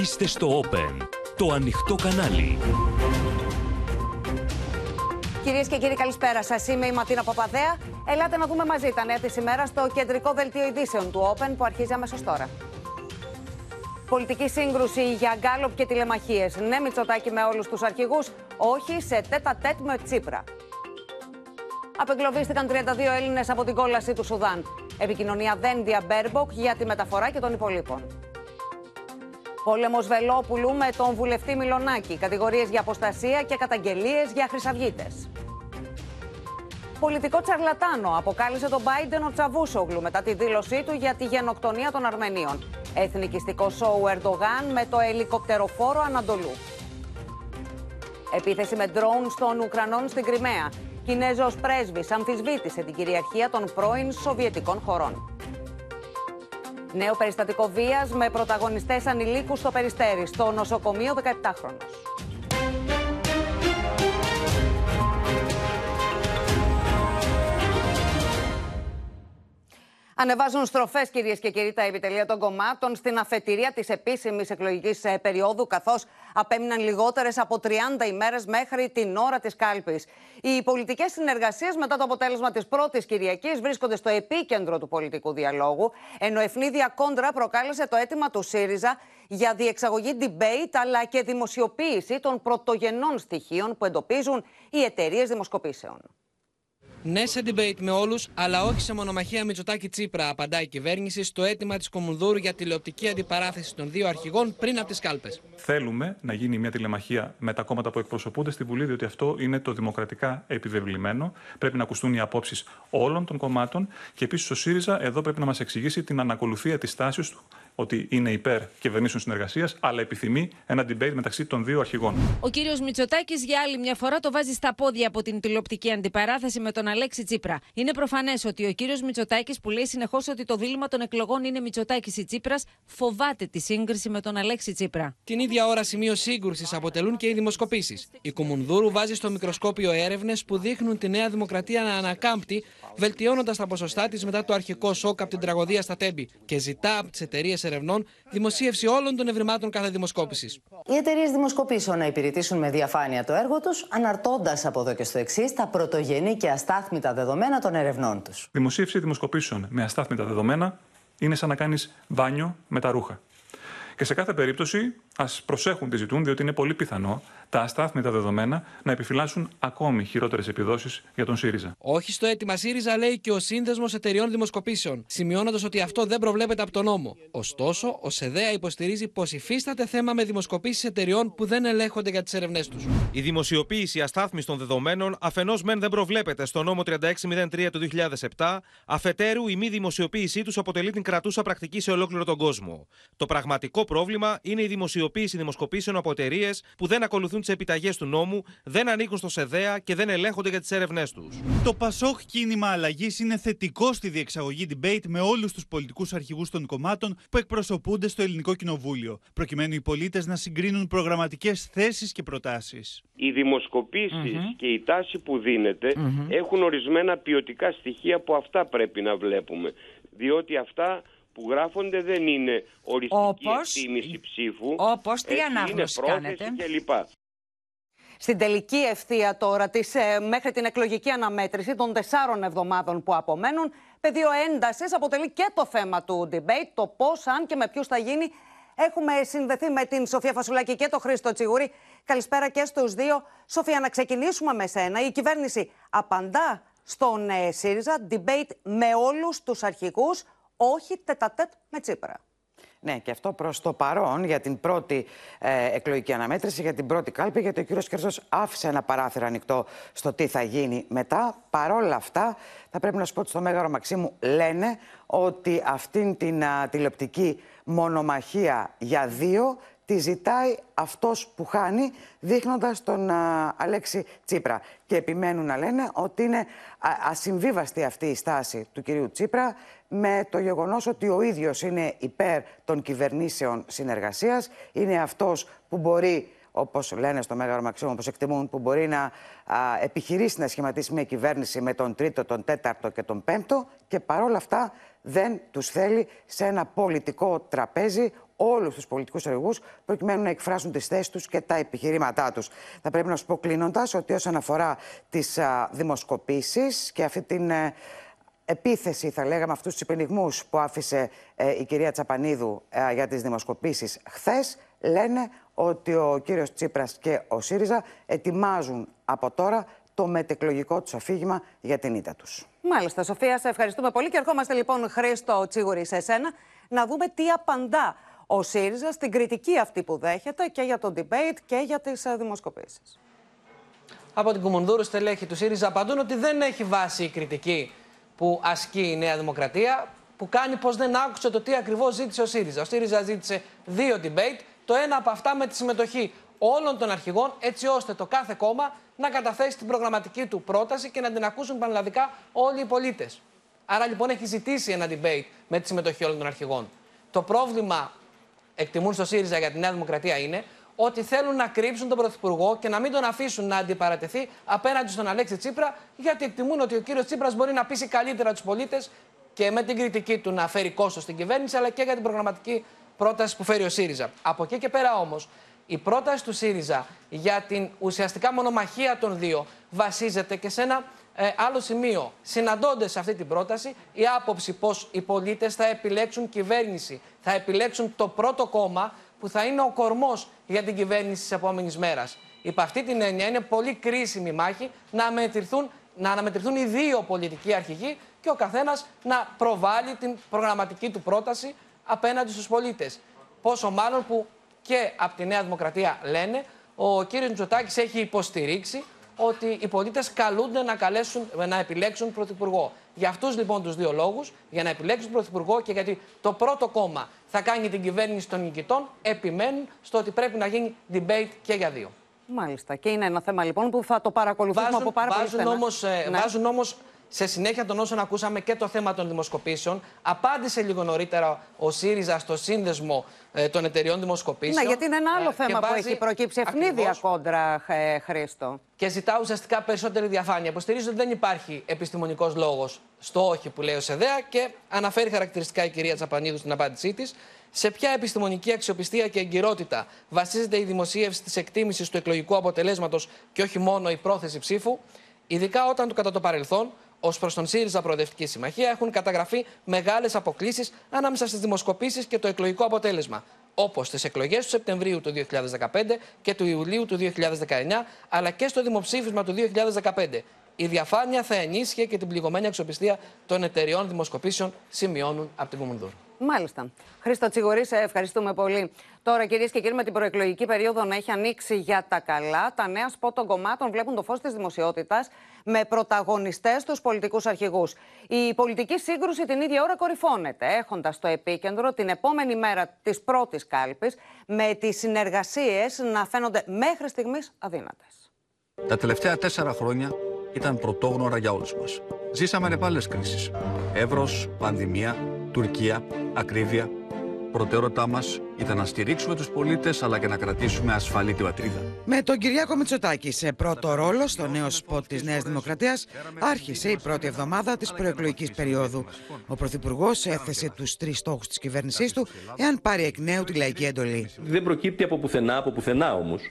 Είστε στο Open, το ανοιχτό κανάλι. Κυρίες και κύριοι, καλησπέρα σας. Είμαι η Ματίνα Παπαδέα. Ελάτε να δούμε μαζί τα νέα της ημέρας στο κεντρικό δελτίο ειδήσεων του Open που αρχίζει αμέσως τώρα. Πολιτική σύγκρουση για γκάλοπ και τηλεμαχίες. Ναι, Μητσοτάκη με όλους τους αρχηγούς, όχι σε τετ α τετ με Τσίπρα. Απεγκλωβίστηκαν 32 Έλληνες από την κόλαση του Σουδάν. Επικοινωνία Δένδια Μπέρμποκ για τη μεταφορά και των υπολοίπων. Πόλεμος Βελόπουλου με τον βουλευτή Μιλονάκη. Κατηγορίες για αποστασία και καταγγελίες για χρυσαυγίτες. Πολιτικό τσαρλατάνο αποκάλυψε τον Biden ο Τσαβούσογλου μετά τη δήλωσή του για τη γενοκτονία των Αρμενίων. Εθνικιστικό σοου Ερντογάν με το ελικοπτεροφόρο Ανατολού. Επίθεση με ντρόουν των Ουκρανών στην Κρυμαία. Κινέζος πρέσβης αμφισβήτησε την κυριαρχία των πρώην Σοβιετικών χωρών. Νέο περιστατικό βίας με πρωταγωνιστές ανηλίκους στο Περιστέρι, στο νοσοκομείο 17χρονος. Ανεβάζουν στροφές, κυρίες και κύριοι, τα επιτελεία των κομμάτων στην αφετηρία της επίσημης εκλογικής ε, περίοδου, καθώς απέμειναν λιγότερες από 30 ημέρες μέχρι την ώρα της κάλπης. Οι πολιτικές συνεργασίες μετά το αποτέλεσμα της πρώτης Κυριακής βρίσκονται στο επίκεντρο του πολιτικού διαλόγου, ενώ ευνίδια κόντρα προκάλεσε το αίτημα του ΣΥΡΙΖΑ για διεξαγωγή debate αλλά και δημοσιοποίηση των πρωτογενών στοιχείων που εντοπίζουν οι εταιρείες δημοσκοπήσεων. Ναι σε debate με όλους, αλλά όχι σε μονομαχία Μητσοτάκη Τσίπρα, απαντάει η κυβέρνηση στο αίτημα της Κομουνδούρου για τηλεοπτική αντιπαράθεση των δύο αρχηγών πριν από τις κάλπες. Θέλουμε να γίνει μια τηλεμαχία με τα κόμματα που εκπροσωπούνται στη Βουλή, διότι αυτό είναι το δημοκρατικά επιβεβλημένο. Πρέπει να ακουστούν οι απόψεις όλων των κομμάτων και επίσης ο ΣΥΡΙΖΑ εδώ πρέπει να μας εξηγήσει την ανακολουθία της τάσης του ότι είναι υπέρ κυβερνήσεων συνεργασίας, αλλά επιθυμεί ένα debate μεταξύ των δύο αρχηγών. Ο κύριος Μητσοτάκης για άλλη μια φορά το βάζει στα πόδια από την τηλεοπτική αντιπαράθεση με τον Αλέξη Τσίπρα. Είναι προφανές ότι ο κύριος Μητσοτάκης, που λέει συνεχώς ότι το δίλημα των εκλογών είναι Μητσοτάκης ή Τσίπρας, φοβάται τη σύγκριση με τον Αλέξη Τσίπρα. Την ίδια ώρα σημείο σύγκρουσης αποτελούν και οι δημοσκοπήσεις. Η Κουμουνδούρου βάζει στο μικροσκόπιο έρευνες που δείχνουν τη Νέα Δημοκρατία να ανακάμπτει, βελτιώνοντας τα ποσοστά της μετά το αρχικό σοκ από την τραγωδία στα Τέμπη και ζητά από τις εταιρείες ερευνών δημοσίευση όλων των ευρημάτων κάθε δημοσκόπησης. Οι εταιρείες δημοσκοπήσεων να υπηρετήσουν με διαφάνεια το έργο τους, αναρτώντας από εδώ και στο εξής τα πρωτογενή και αστάθμητα δεδομένα των ερευνών τους. Δημοσίευση δημοσκοπήσεων με αστάθμητα δεδομένα είναι σαν να κάνεις μπάνιο με τα ρούχα. Και σε κάθε περίπτωση ας προσέχουν τι ζητούν, διότι είναι πολύ πιθανό τα αστάθμητα δεδομένα να επιφυλάσσουν ακόμη χειρότερες επιδόσεις για τον ΣΥΡΙΖΑ. Όχι στο αίτημα ΣΥΡΙΖΑ, λέει και ο Σύνδεσμος Εταιριών Δημοσκοπήσεων, σημειώνοντας ότι αυτό δεν προβλέπεται από τον νόμο. Ωστόσο, ο ΣΕΔΕΑ υποστηρίζει πως υφίσταται θέμα με δημοσκοπήσεις εταιριών που δεν ελέγχονται για τις ερευνέ τους. Η δημοσιοποίηση αστάθμιστων δεδομένων αφενός μεν δεν προβλέπεται στο νόμο 3603 του 2007, αφετέρου η μη δημοσιοποίησή τους αποτελεί την κρατούσα πρακτική σε ολόκληρο τον κόσμο. Το πραγματικό πρόβλημα είναι η δημοσιοποίηση δημοσκοπήσεων από εταιρείες που δεν ακολουθούν τις επιταγές του νόμου, δεν ανήκουν στο ΣΕΔΕΑ και δεν ελέγχονται για τις έρευνές τους. Το Πασόχ κίνημα αλλαγής είναι θετικό στη διεξαγωγή debate με όλους τους πολιτικούς αρχηγούς των κομμάτων που εκπροσωπούνται στο Ελληνικό Κοινοβούλιο, προκειμένου οι πολίτες να συγκρίνουν προγραμματικές θέσεις και προτάσεις. Οι δημοσκοπησει και η τάση που δινεται έχουν ορισμένα ποιοτικά στοιχεία που αυτά πρέπει να βλέπουμε. Διότι αυτά που γράφονται δεν είναι οριστική Όπως... εκτίμηση ψήφου. Όπως, τι έτσι, ανάγνωση είναι πρόθεση κάνετε. κλπ. Στην τελική ευθεία τώρα της, ε, μέχρι την εκλογική αναμέτρηση των τεσσάρων εβδομάδων που απομένουν, πεδίο έντασης αποτελεί και το θέμα του debate, το πώς, αν και με ποιους θα γίνει. Έχουμε συνδεθεί με την Σοφία Φασουλάκη και τον Χρήστο Τσιγουρή. Καλησπέρα και στους δύο. Σοφία, να ξεκινήσουμε με σένα. Η κυβέρνηση απαντά στον ε, ΣΥΡΙΖΑ debate με όλους τους αρχηγούς, όχι τετατέτ με Τσίπρα. Ναι, και αυτό προς το παρόν για την πρώτη ε, εκλογική αναμέτρηση, για την πρώτη κάλπη, γιατί ο κύριος Κέρσο άφησε ένα παράθυρο ανοιχτό στο τι θα γίνει μετά. Παρόλα αυτά, θα πρέπει να σου πω ότι στο Μέγαρο Μαξίμου λένε ότι αυτήν την α, τηλεοπτική μονομαχία για δύο τη ζητάει αυτός που χάνει, δείχνοντας τον α, Αλέξη Τσίπρα. Και επιμένουν να λένε ότι είναι α, ασυμβίβαστη αυτή η στάση του κυρίου Τσίπρα με το γεγονός ότι ο ίδιος είναι υπέρ των κυβερνήσεων συνεργασίας, είναι αυτός που μπορεί όπως λένε στο Μέγαρο Μαξίμου, όπως εκτιμούν, που μπορεί να α, επιχειρήσει να σχηματίσει μια κυβέρνηση με τον τρίτο, τον τέταρτο και τον πέμπτο και παρόλα αυτά δεν τους θέλει σε ένα πολιτικό τραπέζι όλους τους πολιτικούς εργούς προκειμένου να εκφράσουν τις θέσεις τους και τα επιχειρήματά τους. Θα πρέπει να σου πω κλείνοντας ότι όσον αφορά τις δημοσκοπήσεις και αυτή την ε, επίθεση, θα λέγαμε, αυτούς τους υπενιγμού που άφησε ε, η κυρία Τσαπανίδου ε, για τις δημοσκοπήσεις χθες, λένε ότι ο κύριος Τσίπρας και ο ΣΥΡΙΖΑ ετοιμάζουν από τώρα το μετεκλογικό τους αφήγημα για την ήττα τους. Μάλιστα, Σοφία, σε ευχαριστούμε πολύ. Και ερχόμαστε λοιπόν, Χρήστο Τσίγουρη, σε εσένα, να δούμε τι απαντά ο ΣΥΡΙΖΑ στην κριτική αυτή που δέχεται και για το debate και για τις ε, δημοσκοπήσεις. Από την Κουμουνδούρου, στελέχη του ΣΥΡΙΖΑ απαντούν ότι δεν έχει βάση η κριτική που ασκεί η Νέα Δημοκρατία, που κάνει πως δεν άκουσε το τι ακριβώς ζήτησε ο ΣΥΡΙΖΑ. Ο ΣΥΡΙΖΑ ζήτησε δύο debate, το ένα από αυτά με τη συμμετοχή όλων των αρχηγών, έτσι ώστε το κάθε κόμμα να καταθέσει την προγραμματική του πρόταση και να την ακούσουν πανελλαδικά όλοι οι πολίτες. Άρα λοιπόν έχει ζητήσει ένα debate με τη συμμετοχή όλων των αρχηγών. Το πρόβλημα, εκτιμούν στο ΣΥΡΙΖΑ για τη Νέα Δημοκρατία, είναι ότι θέλουν να κρύψουν τον Πρωθυπουργό και να μην τον αφήσουν να αντιπαρατεθεί απέναντι στον Αλέξη Τσίπρα, γιατί εκτιμούν ότι ο κύριος Τσίπρας μπορεί να πείσει καλύτερα τους πολίτες και με την κριτική του να φέρει κόστος στην κυβέρνηση, αλλά και για την προγραμματική πρόταση που φέρει ο ΣΥΡΙΖΑ. Από εκεί και πέρα όμως, η πρόταση του ΣΥΡΙΖΑ για την ουσιαστικά μονομαχία των δύο βασίζεται και σε ένα ε, άλλο σημείο. Συναντώνται σε αυτή την πρόταση η άποψη πως οι πολίτες θα επιλέξουν κυβέρνηση, θα επιλέξουν το πρώτο κόμμα που θα είναι ο κορμός για την κυβέρνηση της επόμενης μέρας. Υπ' αυτή την έννοια είναι πολύ κρίσιμη μάχη να, να αναμετρηθούν οι δύο πολιτικοί αρχηγοί και ο καθένας να προβάλλει την προγραμματική του πρόταση απέναντι στους πολίτες. Πόσο μάλλον που και από τη Νέα Δημοκρατία λένε ο κύριος Μητσοτάκης έχει υποστηρίξει ότι οι πολίτες καλούνται να, καλέσουν, να επιλέξουν πρωθυπουργό. Για αυτούς λοιπόν τους δύο λόγους, για να επιλέξουν πρωθυπουργό και γιατί το πρώτο κόμμα θα κάνει την κυβέρνηση των νικητών, επιμένουν στο ότι πρέπει να γίνει debate και για δύο. Μάλιστα. Και είναι ένα θέμα λοιπόν που θα το παρακολουθούμε βάζουν, από πάρα βάζουν πολύ όμως, ε, ναι. Βάζουν όμως σε συνέχεια των όσων ακούσαμε και το θέμα των δημοσκοπήσεων, απάντησε λίγο νωρίτερα ο ΣΥΡΙΖΑ στο σύνδεσμο ε, των εταιριών δημοσκοπήσεων. Ναι, γιατί είναι ένα άλλο ε, θέμα που έχει προκύψει ευνίδια κόντρα, ε, Χρήστο. Και ζητά ουσιαστικά περισσότερη διαφάνεια. Υποστηρίζει ότι δεν υπάρχει επιστημονικός λόγος στο όχι που λέει ο ΣΕΔΕΑ και αναφέρει χαρακτηριστικά η κυρία Τσαπανίδου στην απάντησή της. Σε ποια επιστημονική αξιοπιστία και εγκυρότητα βασίζεται η δημοσίευση της εκτίμησης του εκλογικού αποτελέσματος και όχι μόνο η πρόθεση ψήφου, ειδικά όταν το κατά το παρελθόν ως προς τον ΣΥΡΙΖΑ Προοδευτική Συμμαχία έχουν καταγραφεί μεγάλες αποκλήσει ανάμεσα στις δημοσκοπήσεις και το εκλογικό αποτέλεσμα. Όπως στις εκλογές του Σεπτεμβρίου του 2015 και του Ιουλίου του 2019, αλλά και στο δημοψήφισμα του 2015. Η διαφάνεια θα ενίσχυε και την πληγωμένη αξιοπιστία των εταιριών δημοσκοπήσεων, σημειώνουν από την Κουμουνδούρ. Μάλιστα. Χρήστο Τσιγουρή, σε ευχαριστούμε πολύ. Τώρα, κυρίες και κύριοι, με την προεκλογική περίοδο να έχει ανοίξει για τα καλά, τα νέα σπότ των κομμάτων βλέπουν το φως της δημοσιότητας με πρωταγωνιστές τους πολιτικούς αρχηγούς. Η πολιτική σύγκρουση την ίδια ώρα κορυφώνεται, έχοντας στο επίκεντρο την επόμενη μέρα της πρώτης κάλπης, με τις συνεργασίες να φαίνονται μέχρι στιγμής αδύνατες. Τα τελευταία τέσσερα χρόνια ήταν πρωτόγνωρα για όλους μας. Ζήσαμε νεπάλε κρίσεις. Εύρος, πανδημία, Τουρκία, ακρίβεια. Προτεραιότητά μας ήταν να στηρίξουμε τους πολίτες αλλά και να κρατήσουμε ασφαλή την πατρίδα. Με τον Κυριάκο Μητσοτάκη σε πρώτο ρόλο στο νέο σποτ της Νέας Δημοκρατίας, άρχισε η πρώτη εβδομάδα της προεκλογικής περίοδου. Ο Πρωθυπουργός έθεσε τους τρεις στόχους της κυβέρνησής του, εάν πάρει εκ νέου τη λαϊκή εντολή. Δεν προκύπτει από πουθενά, από πουθενά όμως,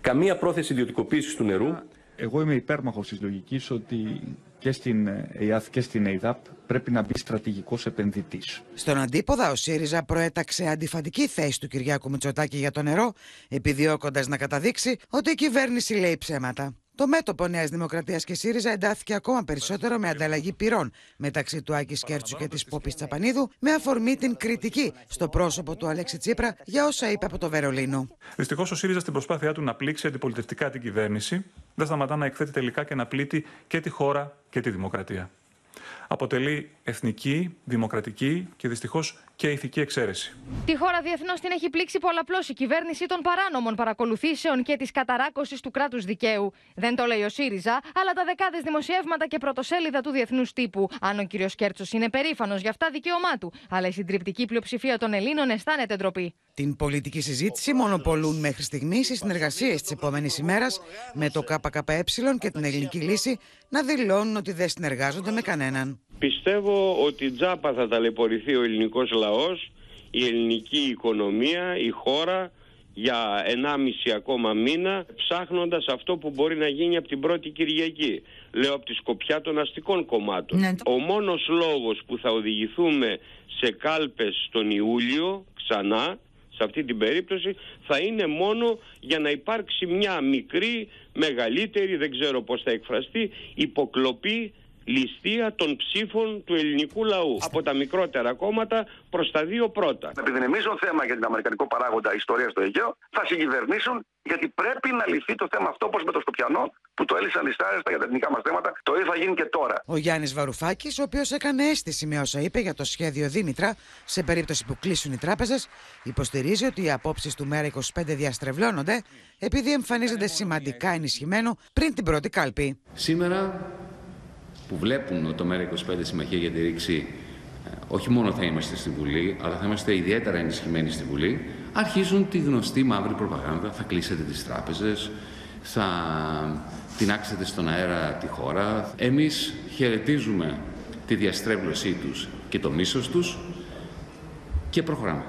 καμία πρόθεση ιδιωτικοποίησης του νερού. Εγώ είμαι υπέρμαχος της λογικής ότι και στην ΕΙΑΘ και στην ΕΙΔΑΠ πρέπει να μπει στρατηγικός επενδυτής. Στον αντίποδα, ο ΣΥΡΙΖΑ προέταξε αντιφατική θέση του Κυριάκου Μητσοτάκη για το νερό, επιδιώκοντας να καταδείξει ότι η κυβέρνηση λέει ψέματα. Το μέτωπο Νέας Δημοκρατίας και ΣΥΡΙΖΑ εντάθηκε ακόμα περισσότερο με ανταλλαγή πυρών μεταξύ του Άκης Κέρτσου και της Πόπης Τσαπανίδου, με αφορμή την κριτική στο πρόσωπο του Αλέξη Τσίπρα για όσα είπε από το Βερολίνο. Δυστυχώς, ο ΣΥΡΙΖΑ στην προσπάθειά του να πλήξει αντιπολιτευτικά την κυβέρνηση, δεν σταματά να εκθέτει τελικά και να πλήττει και τη χώρα και τη δημοκρατία αποτελεί εθνική, δημοκρατική και δυστυχώς και ηθική εξαίρεση. Τη χώρα διεθνώς την έχει πλήξει πολλαπλώς η κυβέρνηση των παράνομων παρακολουθήσεων και της καταράκωσης του κράτους δικαίου. Δεν το λέει ο ΣΥΡΙΖΑ, αλλά τα δεκάδες δημοσιεύματα και πρωτοσέλιδα του διεθνούς τύπου. Αν ο κ. Κέρτσος είναι περήφανος για αυτά, δικαίωμά του. Αλλά η συντριπτική πλειοψηφία των Ελλήνων αισθάνεται ντροπή. Την πολιτική συζήτηση μονοπολούν μέχρι στιγμής οι συνεργασίες της επόμενης ημέρας με το ΚΚΕ και την Ελληνική Λύση να δηλώνουν ότι δεν συνεργάζονται με κανέναν. Πιστεύω ότι τζάπα θα ταλαιπωρηθεί ο ελληνικός λαός η ελληνική οικονομία, η χώρα για 1,5 ακόμα μήνα ψάχνοντας αυτό που μπορεί να γίνει από την πρώτη Κυριακή. Λέω από τη σκοπιά των αστικών κομμάτων. Ναι. Ο μόνος λόγος που θα οδηγηθούμε σε κάλπες τον Ιούλιο ξανά σε αυτή την περίπτωση θα είναι μόνο για να υπάρξει μια μικρή, μεγαλύτερη, δεν ξέρω πώς θα εκφραστεί, υποκλοπή ληστεία των ψήφων του ελληνικού λαού από τα μικρότερα κόμματα προς τα δύο πρώτα. Επειδή είναι μείζον θέμα για την Αμερικανικό παράγοντα ιστορία στο Αιγαίο, θα συγκυβερνήσουν γιατί πρέπει να λυθεί το θέμα αυτό όπως με το Σκοπιανό που το έλυσαν διστάρεστα για τα εθνικά μας θέματα. Το ίδιο θα γίνει και τώρα. Ο Γιάννης Βαρουφάκης, ο οποίος έκανε αίσθηση με όσα είπε για το σχέδιο Δήμητρα σε περίπτωση που κλείσουν οι τράπεζες, υποστηρίζει ότι οι απόψεις του ΜΕΡΑ25 διαστρεβλώνονται επειδή εμφανίζονται σημαντικά ενισχυμένο πριν την πρώτη κάλπη. Σήμερα που βλέπουν ότι το ΜΕΡΑ25 Συμμαχία για τη Ρήξη ε, όχι μόνο θα είμαστε στη Βουλή, αλλά θα είμαστε ιδιαίτερα ενισχυμένοι στη Βουλή, αρχίζουν τη γνωστή μαύρη προπαγάνδα. Θα κλείσετε τις τράπεζες, θα τεινάξετε στον αέρα τη χώρα. Εμείς χαιρετίζουμε τη διαστρέβλωσή τους και το μίσος τους και προχωράμε.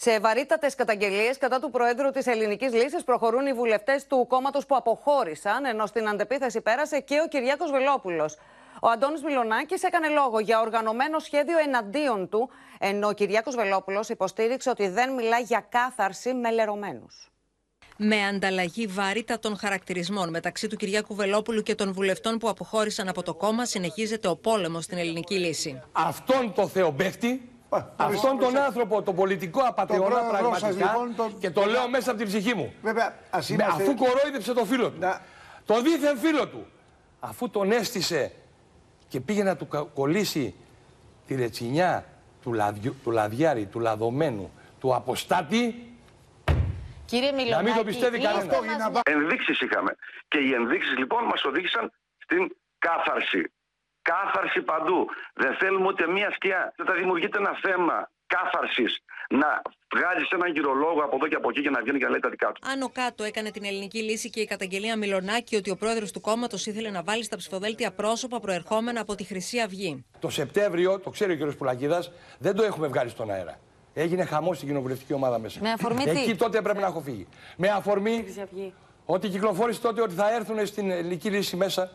Σε βαρύτατες καταγγελίες κατά του Προέδρου της Ελληνικής Λύσης προχωρούν οι βουλευτές του κόμματος που αποχώρησαν, ενώ στην αντεπίθεση πέρασε και ο Κυριάκος Βελόπουλος. Ο Αντώνης Μιλονάκη έκανε λόγο για οργανωμένο σχέδιο εναντίον του, ενώ ο Κυριάκος Βελόπουλος υποστήριξε ότι δεν μιλά για κάθαρση με λερωμένους. Με ανταλλαγή βαρύτατων χαρακτηρισμών μεταξύ του Κυριάκου Βελόπουλου και των βουλευτών που αποχώρησαν από το κόμμα, συνεχίζεται ο πόλεμος στην ελληνική λύση. Αυτόν τον θεομπέχτη, αυτόν τον άνθρωπο, τον πολιτικό απαταιώνα πραγματικά λοιπόν, το- και το λέω μέσα από την ψυχή μου. Βέβαια, ας Με- είμαστε... Αφού κορόιδεψε το φίλο του, τον δίθεν φίλο του, αφού τον έστησε και πήγε να του κα- κολλήσει τη ρετσινιά του, λαδιού, του λαδιάρη, του λαδωμένου, του αποστάτη, Κύριε Μιλονάκη, Να μην το πιστεύει λύστε κανένας. μας Ενδείξεις είχαμε. Και οι ενδείξεις λοιπόν μας οδήγησαν στην κάθαρση. Κάθαρση παντού. Δεν θέλουμε ούτε μία σκιά. Δεν θα δημιουργείται ένα θέμα κάθαρσης να βγάζεις έναν γυρολόγο από εδώ και από εκεί και να βγαίνει και να λέει τα δικά του. Άνω κάτω έκανε την ελληνική λύση και η καταγγελία Μιλονάκη ότι ο πρόεδρος του κόμματος ήθελε να βάλει στα ψηφοδέλτια πρόσωπα προερχόμενα από τη Χρυσή Αυγή. το Σεπτέμβριο, το ξέρει ο κ. Πουλακίδας, δεν το έχουμε βγάλει στον αέρα. Έγινε χαμός στην κοινοβουλευτική ομάδα μέσα. Με αφορμή τι; Εκεί τότε πρέπει να έχω φύγει. Με αφορμή ότι κυκλοφόρησε τότε ότι θα έρθουν στην ελληνική λύση μέσα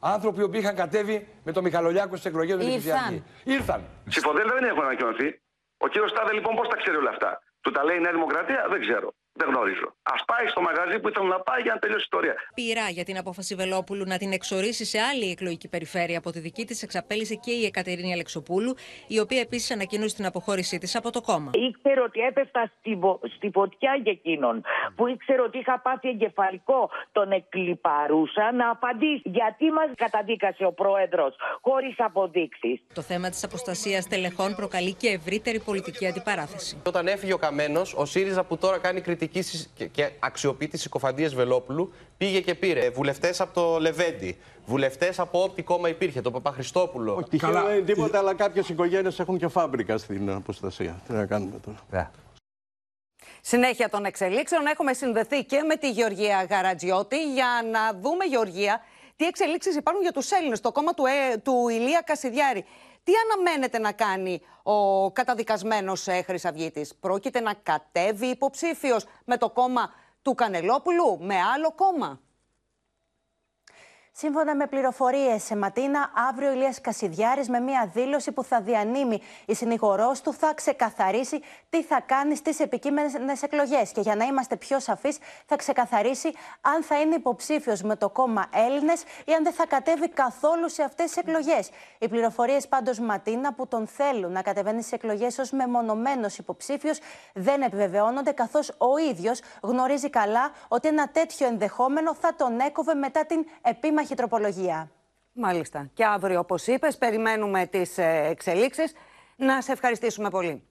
άνθρωποι που είχαν κατέβει με τον Μιχαλολιάκο στις εκλογές του Ήρθαν. Ήρθαν. Ψηφοδέλτια δεν έχουν ανακοινωθεί. Ο κύριος Στάδε λοιπόν πώς τα ξέρει όλα αυτά; Του τα λέει η Νέα Δημοκρατία, δεν ξέρω. Δεν γνωρίζω. Α πάει στο μαγαζί που ήθελε να πάει για να τελειώσει η ιστορία. Πειρά για την απόφαση Βελόπουλου να την εξορίσει σε άλλη εκλογική περιφέρεια από τη δική της εξαπέλυσε και η Εκατερίνη Αλεξοπούλου, η οποία επίσης ανακοίνωσε την αποχώρησή της από το κόμμα. Ήξερε ότι έπεφτα στη, βο- στη φωτιά για εκείνον που ήξερε ότι είχα πάθει εγκεφαλικό. Τον εκλυπαρούσα να απαντήσει. Γιατί μας καταδίκασε ο πρόεδρος χωρίς αποδείξεις. Το θέμα της αποστασίας τελεχών προκαλεί και ευρύτερη πολιτική αντιπαράθεση. Όταν έφυγε ο Καμένος, ο ΣΥΡΙΖΑ που τώρα κάνει κριτική στις- και, και αξιοποιεί τι συκοφαντίε Βελόπουλου, πήγε και πήρε βουλευτές από το Λεβέντι, βουλευτές από ό,τι κόμμα υπήρχε, το Παπαχριστόπουλο. Τυχαίο δεν είναι τίποτα, αλλά κάποιες οικογένειες έχουν και φάμπρικα στην αποστασία. Τι να κάνουμε τώρα. Συνέχεια των εξελίξεων έχουμε συνδεθεί και με τη Γεωργία Γαρατζιώτη για να δούμε, Γεωργία, τι εξελίξεις υπάρχουν για τους Έλληνες, το κόμμα του, ε, του Ηλία Κασιδιάρη. Τι αναμένεται να κάνει ο καταδικασμένος ε, Χρυσαυγίτης. Πρόκειται να κατέβει υποψήφιος με το κόμμα του Κανελόπουλου, με άλλο κόμμα; Σύμφωνα με πληροφορίες σε Ματίνα, αύριο ο Ηλίας Κασιδιάρης με μια δήλωση που θα διανύμει η συνηγορός του θα ξεκαθαρίσει τι θα κάνει στις επικείμενες εκλογές. Και για να είμαστε πιο σαφείς, θα ξεκαθαρίσει αν θα είναι υποψήφιος με το κόμμα Έλληνες ή αν δεν θα κατέβει καθόλου σε αυτές τις εκλογές. Οι πληροφορίες πάντως Ματίνα που τον θέλουν να κατεβαίνει στις εκλογές ως μεμονωμένος υποψήφιος δεν επιβεβαιώνονται, καθώς ο ίδιος γνωρίζει καλά ότι ένα τέτοιο ενδεχόμενο θα τον έκοβε μετά την επίμαχη τροπολογία. Μάλιστα. Και αύριο, όπως είπες, περιμένουμε τις ε, εξελίξεις. Να σε ευχαριστήσουμε πολύ.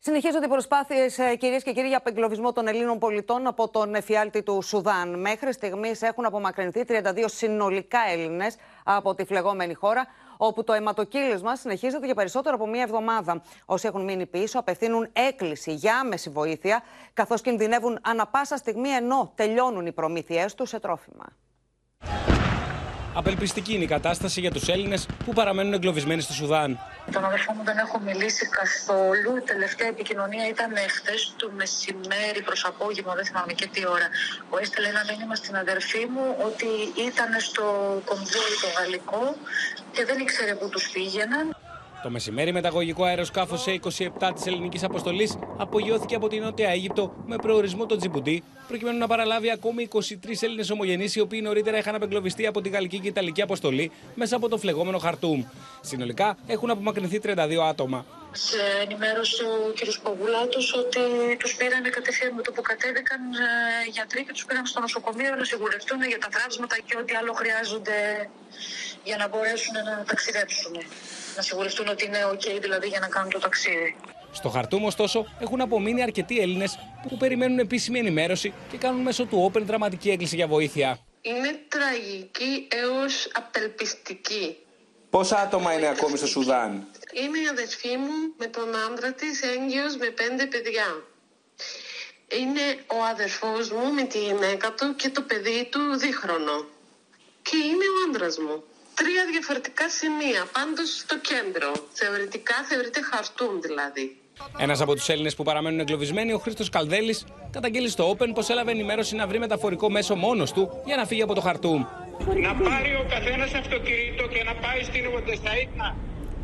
Συνεχίζονται οι προσπάθειες, κυρίες και κύριοι, για απεγκλωβισμό των Ελλήνων πολιτών από τον εφιάλτη του Σουδάν. Μέχρι στιγμής έχουν απομακρυνθεί 32 συνολικά Έλληνες από τη φλεγόμενη χώρα, όπου το αιματοκύλισμα συνεχίζεται για περισσότερο από μία εβδομάδα. Όσοι έχουν μείνει πίσω απευθύνουν έκκληση για άμεση βοήθεια, καθώς κινδυνεύουν ανα πάσα στιγμή ενώ τελειώνουν οι προμήθειές τους σε τρόφιμα. Απελπιστική είναι η κατάσταση για τους Έλληνες που παραμένουν εγκλωβισμένοι στο Σουδάν. Τον αδερφό μου δεν έχω μιλήσει καθόλου. Η τελευταία επικοινωνία ήταν χθε το μεσημέρι προς απόγευμα, δεν θυμάμαι και τι ώρα. Ο έστειλε ένα μήνυμα στην αδερφή μου ότι ήταν στο κομβόι το γαλλικό και δεν ήξερε πού τους πήγαιναν. Το μεσημέρι, μεταγωγικό αεροσκάφο C-27 της ελληνικής αποστολής απογειώθηκε από την Νότια Αίγυπτο με προορισμό το Τζιμπουτί, προκειμένου να παραλάβει ακόμη 23 Έλληνες ομογενείς, οι οποίοι νωρίτερα είχαν απεγκλωβιστεί από τη γαλλική και ιταλική αποστολή μέσα από το φλεγόμενο Χαρτούμ. Συνολικά έχουν απομακρυνθεί 32 άτομα. Σε ενημέρωσε ο κ. Πογουλάτο ότι τους πήραν κατευθείαν με το που κατέβηκαν ε, γιατροί και τους πήραν στο νοσοκομείο να σιγουρευτούν για τα τραύσματα και ό,τι άλλο χρειάζονται για να μπορέσουν να ταξιδέψουν. Να σιγουρευτούν ότι είναι OK δηλαδή για να κάνουν το ταξίδι. Στο Χαρτούμ, ωστόσο, έχουν απομείνει αρκετοί Έλληνες που περιμένουν επίσημη ενημέρωση και κάνουν μέσω του Open δραματική έκκληση για βοήθεια. Είναι τραγική έως απελπιστική. Πόσα άτομα είναι ακόμη στο Σουδάν, Είναι η αδερφή μου με τον άντρα της έγκυος με πέντε παιδιά. Είναι ο αδερφός μου με τη γυναίκα του και το παιδί του δίχρονο. Και είναι ο άντρας μου. Τρία διαφορετικά σημεία, πάντως στο κέντρο. Θεωρητικά θεωρείται χαρτούμ δηλαδή. Ένας από τους Έλληνες που παραμένουν εγκλωβισμένοι, ο Χρήστος Καλδέλης, καταγγέλει στο Open πως έλαβε ενημέρωση να βρει μεταφορικό μέσο μόνος του για να φύγει από το Χαρτούμ. Να πάρει ο καθένας αυτοκίνητο και να πάει στην Ογοντεσταΐτνα.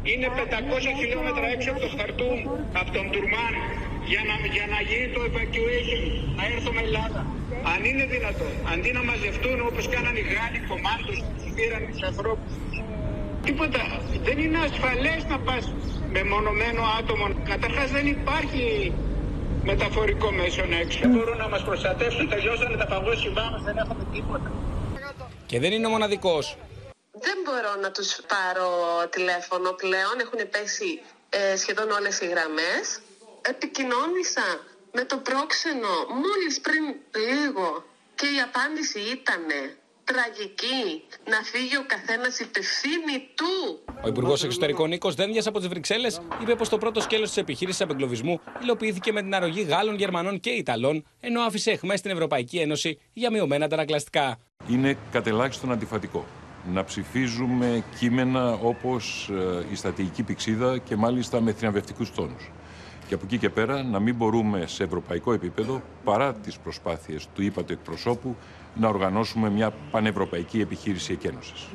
Είναι 500 χιλιόμετρα έξω από το Χαρτούμ, από τον Τουρμάν, για να, για να γίνει το evacuation, να έρθουμε Ελλάδα. Αν είναι δυνατόν, αντί να μαζευτούν όπως κάνανε οι Γάλλοι κομμάτους, τους πήραν τους ανθρώπους. Τίποτα. Δεν είναι ασφαλές να πας με μονομένο άτομο. Καταρχάς δεν υπάρχει μεταφορικό μέσο έξω. Δεν μπορούν να μας προστατεύσουν, τελειώσανε τα παγώσιμά μας, δεν έχουμε τίποτα. Και δεν είναι ο μοναδικός. Δεν μπορώ να τους πάρω τηλέφωνο πλέον, έχουν πέσει ε, σχεδόν όλες οι γραμμές. Επικοινώνησα με το πρόξενο μόλις πριν λίγο και η απάντηση ήταν τραγική να φύγει ο καθένας υπευθύνη του. Ο Υπουργός Εξωτερικών Νίκος Δένδια από τις Βρυξέλλες είπε πως το πρώτο σκέλος της επιχείρησης απεγκλωβισμού υλοποιήθηκε με την αρρωγή Γάλλων, Γερμανών και Ιταλών, ενώ άφησε εχμές στην Ευρωπαϊκή Ένωση για μειωμένα αντανακλαστικά. είναι κατελάχιστον αντιφατικό να ψηφίζουμε κείμενα όπως ε, η στατική πηξίδα και μάλιστα με θριαμβευτικούς τόνους. Και από εκεί και πέρα να μην μπορούμε σε ευρωπαϊκό επίπεδο, παρά τις προσπάθειες του ύπατου εκπροσώπου, να οργανώσουμε μια πανευρωπαϊκή επιχείρηση εκένωσης.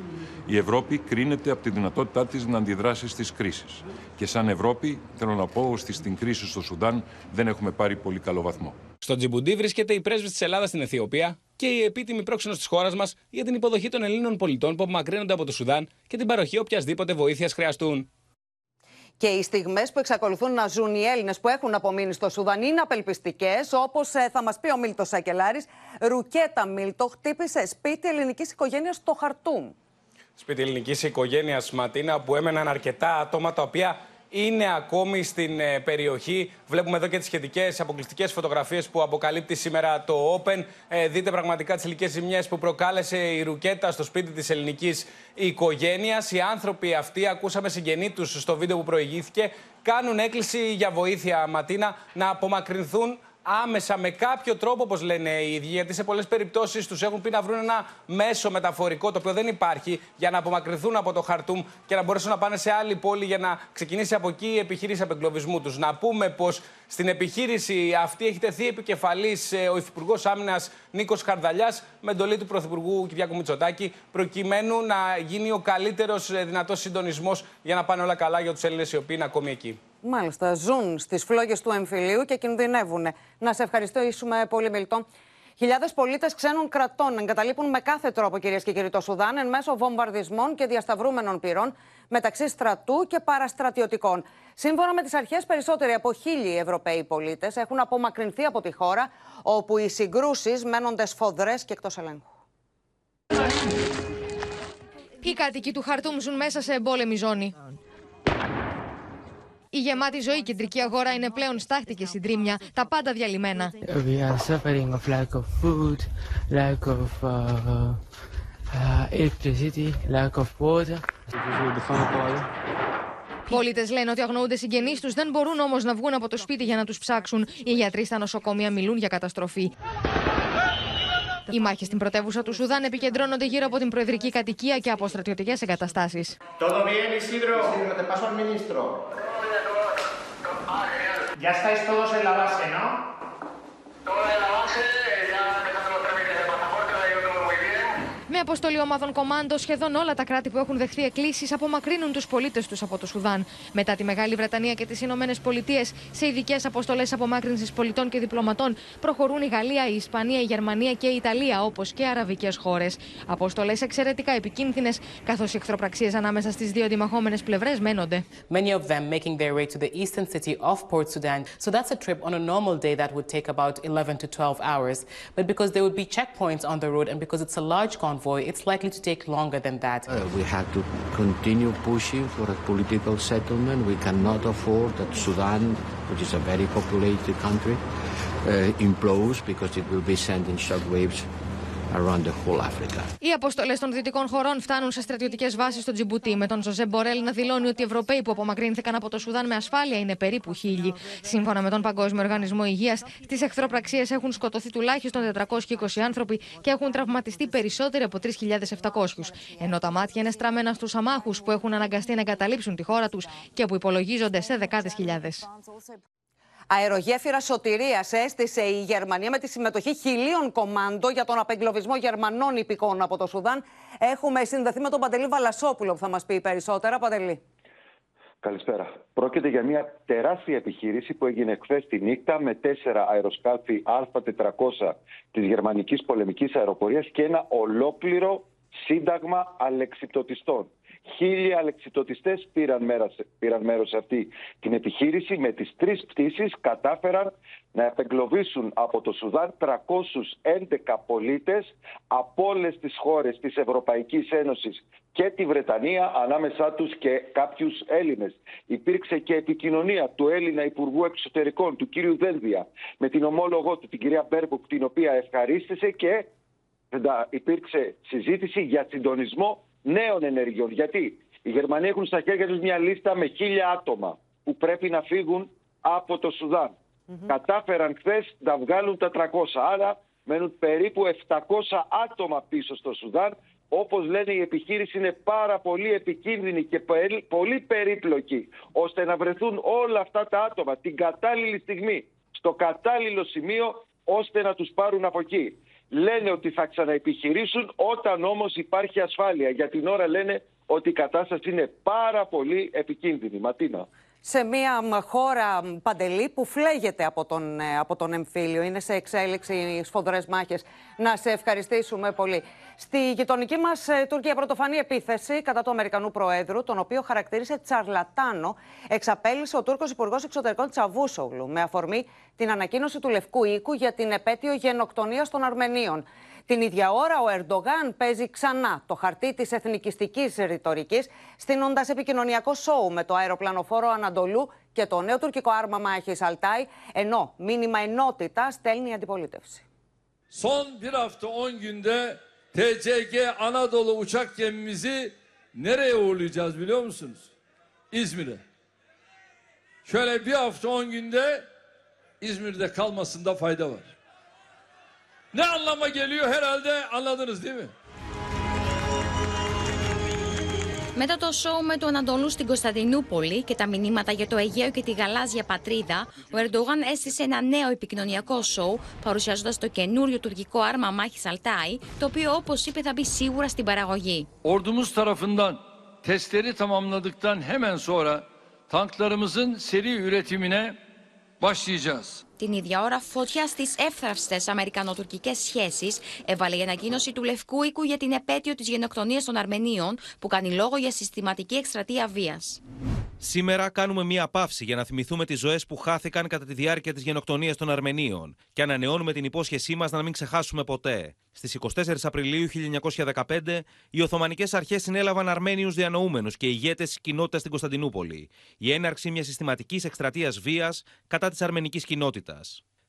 Η Ευρώπη κρίνεται από τη δυνατότητά της να αντιδράσει στις κρίσεις. Και σαν Ευρώπη, θέλω να πω ότι στην κρίση στο Σουδάν δεν έχουμε πάρει πολύ καλό βαθμό. Στο Τζιμπουντί βρίσκεται η πρέσβης της Ελλάδας στην Αιθιοπία και η επίτιμη πρόξενος της χώρας μας για την υποδοχή των Ελλήνων πολιτών που απομακρύνονται από το Σουδάν και την παροχή οποιασδήποτε βοήθειας χρειαστούν. Και οι στιγμές που εξακολουθούν να ζουν οι Έλληνες που έχουν απομείνει στο Σουδάν είναι απελπιστικές, όπως θα μας πει ο Μίλτος Σακελάρης. Ρουκέτα Μίλτο χτύπησε σπίτι ελληνικής οικογένειας στο Χαρτούμ. Σπίτι ελληνικής οικογένειας Ματίνα που έμεναν αρκετά άτομα τα οποία είναι ακόμη στην ε, περιοχή. Βλέπουμε εδώ και τις σχετικές αποκλειστικές φωτογραφίες που αποκαλύπτει σήμερα το Open. Ε, δείτε πραγματικά τις ηλικίε ζημιές που προκάλεσε η ρουκέτα στο σπίτι της ελληνικής οικογένειας. Οι άνθρωποι αυτοί, ακούσαμε συγγενεί τους στο βίντεο που προηγήθηκε, κάνουν έκκληση για βοήθεια, Ματίνα, να απομακρυνθούν άμεσα με κάποιο τρόπο, όπως λένε οι ίδιοι, γιατί σε πολλές περιπτώσεις τους έχουν πει να βρουν ένα μέσο μεταφορικό το οποίο δεν υπάρχει για να απομακρυνθούν από το Χαρτούμ και να μπορέσουν να πάνε σε άλλη πόλη για να ξεκινήσει από εκεί η επιχείρηση απεγκλωβισμού τους. Να πούμε πως στην επιχείρηση αυτή έχει τεθεί επικεφαλής ο Υφυπουργός Άμυνας Νίκος Χαρδαλιάς με εντολή του Πρωθυπουργού Κυριάκου Μητσοτάκη, προκειμένου να γίνει ο καλύτερος δυνατός συντονισμός για να πάνε όλα καλά για τους Έλληνες οι οποίοι είναι ακόμη εκεί. Μάλιστα, ζουν στις φλόγες του εμφυλίου και κινδυνεύουν. Να σε ευχαριστήσουμε πολύ, Μιλτό. Χιλιάδες πολίτες ξένων κρατών εγκαταλείπουν με κάθε τρόπο, κυρίες και κύριοι, το Σουδάν εν μέσω βομβαρδισμών και διασταυρούμενων πυρών μεταξύ στρατού και παραστρατιωτικών. Σύμφωνα με τις αρχές, περισσότεροι από χίλιοι Ευρωπαίοι πολίτες έχουν απομακρυνθεί από τη χώρα, όπου οι συγκρούσεις μένονται σφοδρές και εκτός ελέγχου. Οι κάτοικοι του Χαρτούμ ζουν μέσα σε εμπόλεμη ζώνη; Η γεμάτη ζωή κεντρική αγορά είναι πλέον στάχτη και συντρίμια, τα πάντα διαλυμένα. Πολίτες λένε ότι αγνοούνται συγγενείς τους, δεν μπορούν όμως να βγουν από το σπίτι για να τους ψάξουν. Οι γιατροί στα νοσοκομεία μιλούν για καταστροφή. Οι μάχες στην πρωτεύουσα του Σουδάν επικεντρώνονται γύρω από την προεδρική κατοικία και από στρατιωτικέ εγκαταστάσεις. Todo bien, Isidro. Isidro, te paso al ministro. Ya estáis todos en la base, ¿no? Todos en la base, αποστολή ομάδων κομμάντο, σχεδόν όλα τα κράτη που έχουν δεχθεί εκκλήσεις απομακρύνουν τους πολίτες τους από το Σουδάν. Μετά τη Μεγάλη Βρετανία και τις Ηνωμένες Πολιτείες, σε ειδικές αποστολές απομάκρυνσης πολιτών και διπλωματών προχωρούν η Γαλλία, η Ισπανία, η Γερμανία και η Ιταλία, όπως και αραβικές χώρες. Αποστολές εξαιρετικά επικίνδυνες, καθώς οι εχθροπραξίες ανάμεσα στις δύο αντιμαχόμενε πλευρές μένονται. Many of them making their way to the eastern city of Port Sudan. So that's a trip on a normal day that would take about 11 to 12 hours. But because there would be checkpoints on the road and because it's a large convoy, it's likely to take longer than that. Uh, we have to continue pushing for a political settlement. We cannot afford that Sudan, which is a very populated country, uh, implodes because it will be sending shockwaves around the whole Africa. Οι αποστολές των δυτικών χωρών φτάνουν σε στρατιωτικές βάσεις στο Τζιμπουτί, με τον Ζωζέ Μπορέλ να δηλώνει ότι οι Ευρωπαίοι που απομακρύνθηκαν από το Σουδάν με ασφάλεια είναι περίπου χίλιοι. Σύμφωνα με τον Παγκόσμιο Οργανισμό Υγείας, στι εχθροπραξίες έχουν σκοτωθεί τουλάχιστον 420 άνθρωποι και έχουν τραυματιστεί περισσότεροι από 3.700. Ενώ τα μάτια είναι στραμμένα στους αμάχους που έχουν αναγκαστεί να εγκαταλείψουν τη χώρα τους και που υπολογίζονται σε δεκάδες χιλιάδες. Αερογέφυρα σωτηρίας έστησε η Γερμανία με τη συμμετοχή χιλίων κομμάντο για τον απεγκλωβισμό Γερμανών υπηκών από το Σουδάν. Έχουμε συνδεθεί με τον Παντελή Βαλασόπουλο που θα μας πει περισσότερα. Παντελή. Καλησπέρα. Πρόκειται για μια τεράστια επιχείρηση που έγινε χθες τη νύχτα με τέσσερα αεροσκάφη Α400 της γερμανικής πολεμικής αεροπορίας και ένα ολόκληρο σύνταγμα αλεξιπτωτιστών. Χίλια αλεξιτοτιστές πήραν, μέρος, πήραν μέρος σε αυτή την επιχείρηση. Με τις τρεις πτήσεις κατάφεραν να επεγκλωβίσουν από το Σουδάν 311 πολίτες από όλες τις χώρες της Ευρωπαϊκής Ένωσης και τη Βρετανία, ανάμεσά τους και κάποιους Έλληνες. Υπήρξε και επικοινωνία του Έλληνα Υπουργού Εξωτερικών, του κύριου Δένδια, με την ομόλογό του, την κυρία Μπέρμπουκ, την οποία ευχαρίστησε και υπήρξε συζήτηση για συντονισμό νέων ενεργειών. Γιατί οι Γερμανοί έχουν στα χέρια τους μια λίστα με χίλια άτομα που πρέπει να φύγουν από το Σουδάν. Κατάφεραν χθες να βγάλουν τα 300. Άρα μένουν περίπου 700 άτομα πίσω στο Σουδάν. Όπως λένε η επιχείρηση είναι πάρα πολύ επικίνδυνη και πολύ περίπλοκη ώστε να βρεθούν όλα αυτά τα άτομα την κατάλληλη στιγμή στο κατάλληλο σημείο ώστε να τους πάρουν από εκεί λένε ότι θα ξαναεπιχειρήσουν όταν όμως υπάρχει ασφάλεια. Για την ώρα λένε ότι η κατάσταση είναι πάρα πολύ επικίνδυνη. Ματίνα σε μια χώρα παντελή που φλέγεται από τον, ε, από τον εμφύλιο. Είναι σε εξέλιξη οι σφοδρές μάχες. Να σε ευχαριστήσουμε πολύ. Στη γειτονική μας ε, Τουρκία πρωτοφανή επίθεση κατά του Αμερικανού Προέδρου, τον οποίο χαρακτήρισε τσαρλατάνο, εξαπέλυσε ο Τούρκος Υπουργός Εξωτερικών Τσαβούσογλου με αφορμή την ανακοίνωση του Λευκού Οίκου για την επέτειο γενοκτονίας των Αρμενίων. Την ίδια ώρα, ο Ερντογάν παίζει ξανά το χαρτί της εθνικιστικής ρητορικής, στείνοντας επικοινωνιακό σόου με το αεροπλανοφόρο Ανατολού και το νέο τουρκικό άρμα μάχης Αλτάι, ενώ μήνυμα ενότητα στέλνει η αντιπολίτευση. Son bir hafta 10 günde TCG Anadolu uçak gemimizi nereye uğurlayacağız biliyor musunuz? İzmir'e. Şöyle bir hafta 10 günde İzmir'de kalmasında fayda var. Ne anlama geliyor; Herhalde anladınız değil mi? Μετά το σοου με του Ανατολού στην Κωνσταντινούπολη και τα μηνύματα για το Αιγαίο και τη γαλάζια πατρίδα, ο Ερντογάν έστησε ένα νέο επικοινωνιακό σοου, παρουσιάζοντας το καινούριο τουρκικό άρμα μάχη Αλτάι, το οποίο όπως είπε θα μπει σίγουρα στην παραγωγή. Ordumuz tarafından testleri tamamladıktan hemen sonra tanklarımızın seri üretimine başlayacağız. Την ίδια ώρα, φωτιά στις εύθραυστες αμερικανοτουρκικές σχέσεις έβαλε η ανακοίνωση του Λευκού Οίκου για την επέτειο της γενοκτονίας των Αρμενίων, που κάνει λόγο για συστηματική εκστρατεία βίας. Σήμερα κάνουμε μία παύση για να θυμηθούμε τις ζωές που χάθηκαν κατά τη διάρκεια της γενοκτονίας των Αρμενίων και ανανεώνουμε την υπόσχεσή μας να μην ξεχάσουμε ποτέ. Στις 24 Απριλίου 1915, οι Οθωμανικές Αρχές συνέλαβαν Αρμένιους διανοούμενους και ηγέτες τη κοινότητας στην Κωνσταντινούπολη. Η έναρξη μιας συστηματικής εκστρατείας βίας κατά της αρμενικής κοινότητας.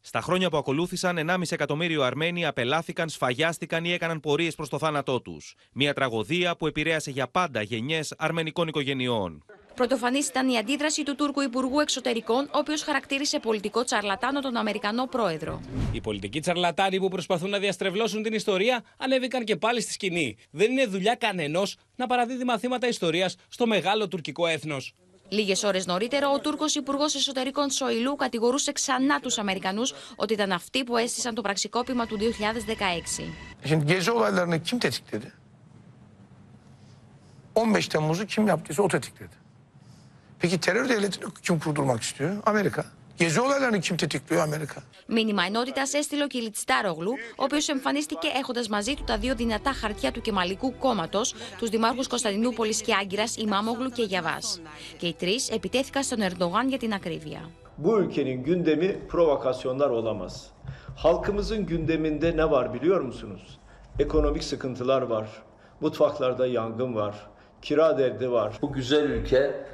Στα χρόνια που ακολούθησαν, 1,5 εκατομμύριο Αρμένοι απελάθηκαν, σφαγιάστηκαν ή έκαναν πορείες προς το θάνατό τους. Μια τραγωδία που επηρέασε για πάντα γενιές αρμενικών οικογενειών. Πρωτοφανής ήταν η αντίδραση του Τούρκου Υπουργού Εξωτερικών, ο οποίος χαρακτήρισε πολιτικό τσαρλατάνο τον Αμερικανό πρόεδρο. Οι πολιτικοί τσαρλατάνοι που προσπαθούν να διαστρεβλώσουν την ιστορία ανέβηκαν και πάλι στη σκηνή. Δεν είναι δουλειά κανενό να παραδίδει μαθήματα ιστορίας στο μεγάλο τουρκικό έθνος. Λίγες ώρες νωρίτερα, ο Τούρκος Υπουργός Εσωτερικών Σοηλού κατηγορούσε ξανά τους Αμερικανούς ότι ήταν αυτοί που έστησαν το πραξικόπημα του 2016. Şimdi gezi olaylarını kim tetikledi? 15 Temmuz'u kim yaptıysa o tetikledi. Peki terör devletini kim kurdurmak istiyor? Amerika. Gezi olaylarını kim tetikliyor? Amerika; Μήνυμα ενότητας έστειλε ο Κιλιτστάρογλου, ο οποίος εμφανίστηκε έχοντας μαζί του τα δύο δυνατά χαρτιά του Κεμαλικού κόμματος, τους δημάρχους Κωνσταντινούπολης και Άγκυρας, Ημάμογλου και Γιαβάς. Και οι τρεις επιτέθηκαν στον Ερντογάν για την ακρίβεια. Bu ülkenin gündemi provokasyonlar olamaz. Halkımızın gündeminde ne var biliyor musunuz? Ekonomik sıkıntılar var. Mutfaklarda yangın var. Kira derdi var. Bu güzel ülke e,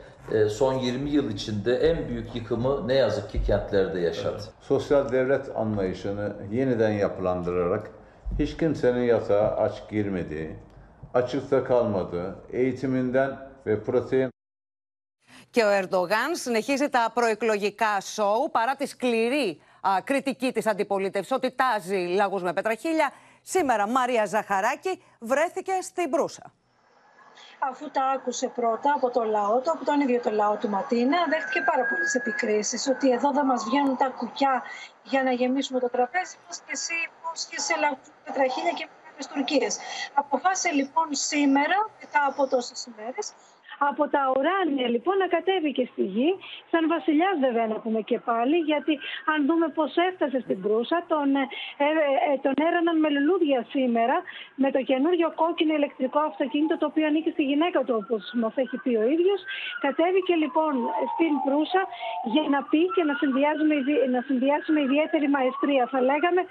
son 20 yıl içinde en büyük yıkımı ne yazık ki kentlerde yaşadı. Sosyal devlet anlayışını yeniden yapılandırarak hiç kimsenin yatağa aç girmediği, açıkta kalmadığı, eğitiminden ve protein Και ο Ερντογάν συνεχίζει τα προεκλογικά σοου παρά τη σκληρή α, κριτική της αντιπολίτευσης ότι τάζει λαγούς με πετραχίλια. Σήμερα Μάρια Ζαχαράκη βρέθηκε στην Προύσα. Αφού τα άκουσε πρώτα από το λαό του, από τον ίδιο το λαό του Ματίνα, δέχτηκε πάρα πολλές επικρίσεις. Ότι εδώ δεν μας βγαίνουν τα κουκιά για να γεμίσουμε το τραπέζι μας και εσύ υπόσχεσαι λαγού πετραχίλια και μεγάλε Τουρκίες. Αποφάσισε λοιπόν σήμερα, μετά από τόσες ημέρες, από τα ουράνια λοιπόν να κατέβει και στη γη, σαν βασιλιάς βέβαια να πούμε και πάλι, γιατί αν δούμε πώς έφτασε στην Προύσα, τον, ε, ε, ε, τον έραναν με λουλούδια σήμερα με το καινούριο κόκκινο ηλεκτρικό αυτοκίνητο το οποίο ανήκει στη γυναίκα του, όπως μας έχει πει ο ίδιος. Κατέβηκε λοιπόν στην Προύσα για να πει και να συνδυάζει με, ιδι- να συνδυάσει με ιδιαίτερη μαεστρία. Θα λέγαμε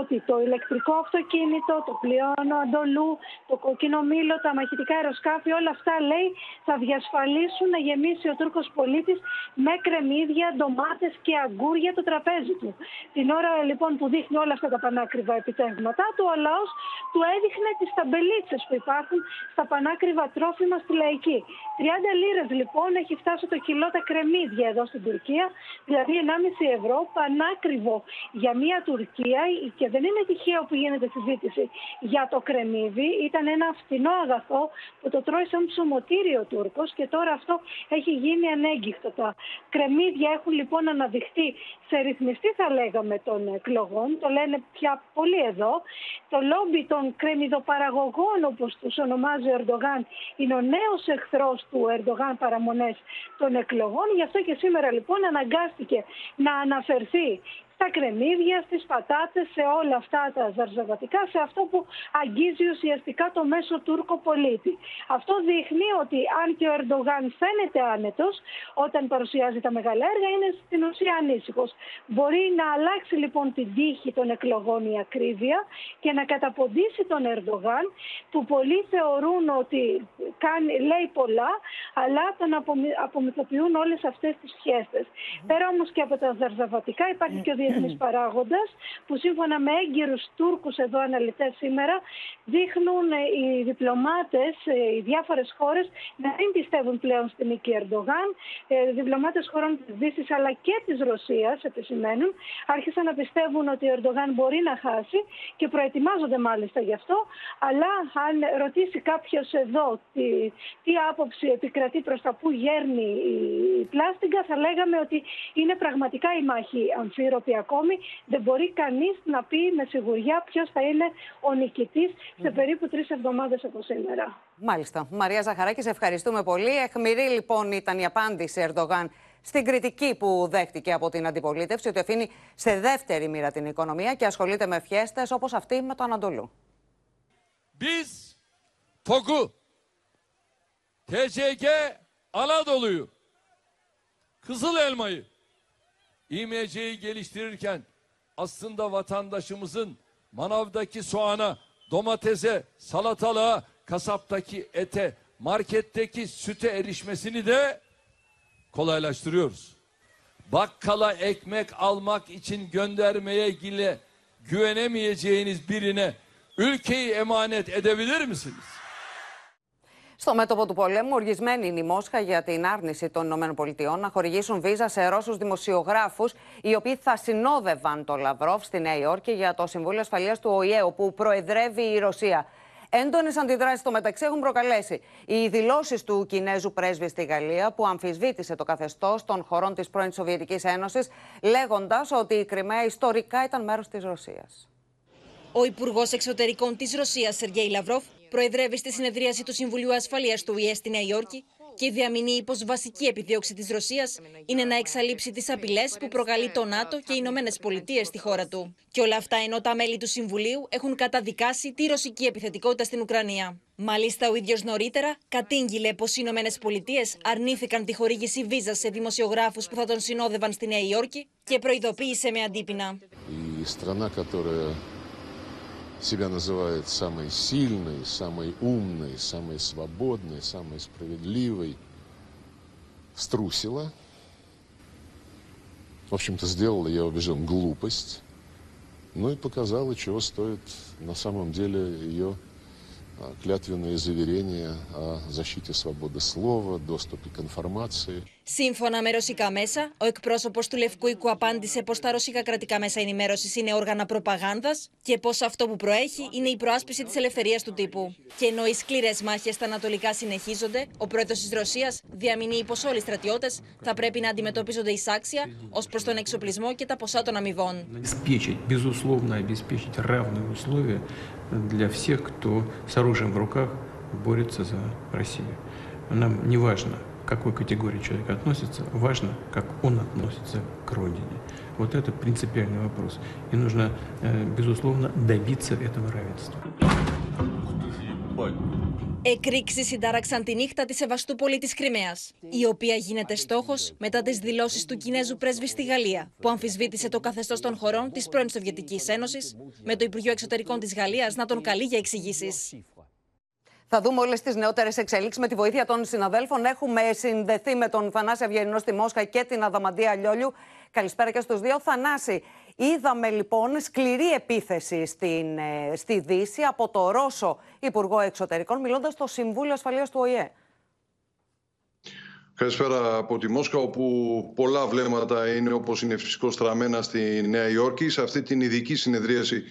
ότι το ηλεκτρικό αυτοκίνητο, το πλοίο αντολού, το κόκκινο μήλο, τα μαχητικά αεροσκάφη, όλα αυτά λέει θα διασφαλίσουν να γεμίσει ο Τούρκος πολίτης με κρεμμύδια, ντομάτες και αγκούρια το τραπέζι του. Την ώρα λοιπόν που δείχνει όλα αυτά τα πανάκριβα επιτεύγματά του, ο λαός του έδειχνε τις ταμπελίτσες που υπάρχουν στα πανάκριβα τρόφιμα στη λαϊκή. 30 λίρες λοιπόν έχει φτάσει το κιλό τα κρεμμύδια εδώ στην Τουρκία, δηλαδή 1,5 ευρώ πανάκριβο για μια Τουρκία και δεν είναι τυχαίο που γίνεται συζήτηση για το κρεμμύδι. Ήταν ένα φθηνό αγαθό που το τρώει σαν ψωμοτήριο ο Τούρκος και τώρα αυτό έχει γίνει ανέγκυχτο. Τα κρεμμύδια έχουν λοιπόν αναδειχθεί σε ρυθμιστή θα λέγαμε των εκλογών, το λένε πια πολύ εδώ. Το λόμπι των κρεμμυδοπαραγωγών όπως τους ονομάζει ο Ερντογάν είναι ο νέος εχθρός του Ερντογάν παραμονές των εκλογών. Γι' αυτό και σήμερα λοιπόν αναγκάστηκε να αναφερθεί στα κρεμμύδια, στις πατάτες, σε όλα αυτά τα ζαρζαβατικά, σε αυτό που αγγίζει ουσιαστικά το μέσο Τούρκο πολίτη. Αυτό δείχνει ότι αν και ο Ερντογάν φαίνεται άνετος όταν παρουσιάζει τα μεγάλα έργα, είναι στην ουσία ανήσυχος. Μπορεί να αλλάξει λοιπόν την τύχη των εκλογών η ακρίβεια και να καταποντήσει τον Ερντογάν που πολλοί θεωρούν ότι κάνει, λέει πολλά, αλλά τον απομυ- απομυθοποιούν όλες αυτές τις σχέσεις. Πέρα όμως και από τα ζαρζαβατικά υπάρχει και ο διεθνής παράγοντας που σύμφωνα με έγκυρους Τούρκους εδώ αναλυτές σήμερα δείχνουν ε, οι διπλωμάτες, ε, οι διάφορες χώρες να μην πιστεύουν πλέον στην νίκη Ερντογάν. Ε, Διπλωμάτες χωρών της Δύσης αλλά και της Ρωσίας επισημαίνουν άρχισαν να πιστεύουν ότι ο Ερντογάν μπορεί να χάσει και προετοιμάζονται μάλιστα γι' αυτό αλλά αν ρωτήσει κάποιος εδώ τι, τι άποψη επικρατεί προς τα που γέρνει η η πλάστιγκα θα λέγαμε ότι είναι πραγματικά η μάχη αμφίροπη ακόμη. Δεν μπορεί κανείς να πει με σιγουριά ποιος θα είναι ο νικητής σε περίπου τρεις εβδομάδες από σήμερα. Μάλιστα. Μαρία Ζαχαράκης, σε ευχαριστούμε πολύ. Εχμηρή λοιπόν ήταν η απάντηση Ερντογάν στην κριτική που δέχτηκε από την αντιπολίτευση ότι αφήνει σε δεύτερη μοίρα την οικονομία και ασχολείται με φιέστες όπως αυτή με το Ανατολού. Biz TOG'u, TCG Anadolu'yu, Kızıl Elma'yı, İMC'yi geliştirirken aslında vatandaşımızın manavdaki soğana, domatese, salatalığa, kasaptaki ete, marketteki süte erişmesini de kolaylaştırıyoruz. Bakkala ekmek almak için göndermeye gile güvenemeyeceğiniz birine ülkeyi emanet edebilir misiniz? Στο μέτωπο του πολέμου, οργισμένη είναι η Μόσχα για την άρνηση των ΗΠΑ να χορηγήσουν βίζα σε Ρώσους δημοσιογράφους, οι οποίοι θα συνόδευαν το Λαυρόφ στη Νέα Υόρκη για το Συμβούλιο Ασφαλείας του ΟΗΕ, όπου προεδρεύει η Ρωσία. Έντονες αντιδράσεις στο μεταξύ έχουν προκαλέσει οι δηλώσεις του Κινέζου πρέσβη στη Γαλλία, που αμφισβήτησε το καθεστώς των χωρών της πρώην Σοβιετικής Ένωσης, λέγοντας ότι η Κρυμαία ιστορικά ήταν μέρος της Ρωσίας. Ο Υπουργός Εξωτερικών της Ρωσίας, Σεργέη Λαυρόφ, προεδρεύει στη συνεδρίαση του Συμβουλίου Ασφαλείας του ΟΗΕ στη Νέα Υόρκη και διαμηνεί πως βασική επιδίωξη της Ρωσίας είναι να εξαλείψει τις απειλές που προκαλεί το ΝΑΤΟ και οι Ηνωμένες Πολιτείες στη χώρα του. Και όλα αυτά ενώ τα μέλη του Συμβουλίου έχουν καταδικάσει τη ρωσική επιθετικότητα στην Ουκρανία. Μάλιστα, ο ίδιος νωρίτερα κατήγγειλε πως οι Ηνωμένες Πολιτείες αρνήθηκαν τη χορήγηση βίζας σε δημοσιογράφους που θα τον συνόδευαν στη Νέα Υόρκη και προειδοποίησε με αντίπεινα. Η себя называет самой сильной, самой умной, самой свободной, самой справедливой, струсила. В общем-то, сделала, я убежден, глупость. Ну и показала, чего стоит на самом деле ее клятвенные заверения о защите свободы слова, доступе к информации. Σύμφωνα με ρωσικά μέσα, ο εκπρόσωπο του Λευκού Οίκου απάντησε πω τα ρωσικά κρατικά μέσα ενημέρωση είναι όργανα προπαγάνδα και πω αυτό που προέχει είναι η προάσπιση τη ελευθερία του τύπου. Και ενώ οι σκληρέ μάχε στα Ανατολικά συνεχίζονται, ο πρόεδρο τη Ρωσία διαμηνύει πω όλοι οι στρατιώτε θα πρέπει να αντιμετωπίζονται εισάξια ω προ τον εξοπλισμό και τα ποσά των αμοιβών. безусловно, обеспечить равные условия для всех, кто с оружием в руках борется за Россию. Нам не важно, к какой категории человек относится, важно, как он относится к родине. Вот это принципиальный вопрос. И нужно, э, безусловно, добиться этого равенства. Εκρήξει συντάραξαν τη νύχτα τη Σεβαστούπολη τη Κρυμαία, η οποία γίνεται στόχο μετά τι δηλώσει του Κινέζου πρέσβη στη Γαλλία, που αμφισβήτησε το καθεστώ των χωρών τη πρώην Σοβιετική Ένωση, με το Υπουργείο Εξωτερικών τη Γαλλία να τον καλεί για εξηγήσει. Θα δούμε όλες τις νεότερες εξελίξεις με τη βοήθεια των συναδέλφων. Έχουμε συνδεθεί με τον Θανάση Αυγερινό στη Μόσχα και την Αδαμαντία Λιόλιου. Καλησπέρα και στους δύο. Θανάση, είδαμε λοιπόν σκληρή επίθεση στην, ε, στη Δύση από το Ρώσο Υπουργό Εξωτερικών, μιλώντας στο Συμβούλιο Ασφαλείας του ΟΗΕ. Καλησπέρα από τη Μόσχα, όπου πολλά βλέμματα είναι όπως είναι φυσικό στραμμένα στη Νέα Υόρκη. Σε αυτή την ειδική συνεδρίαση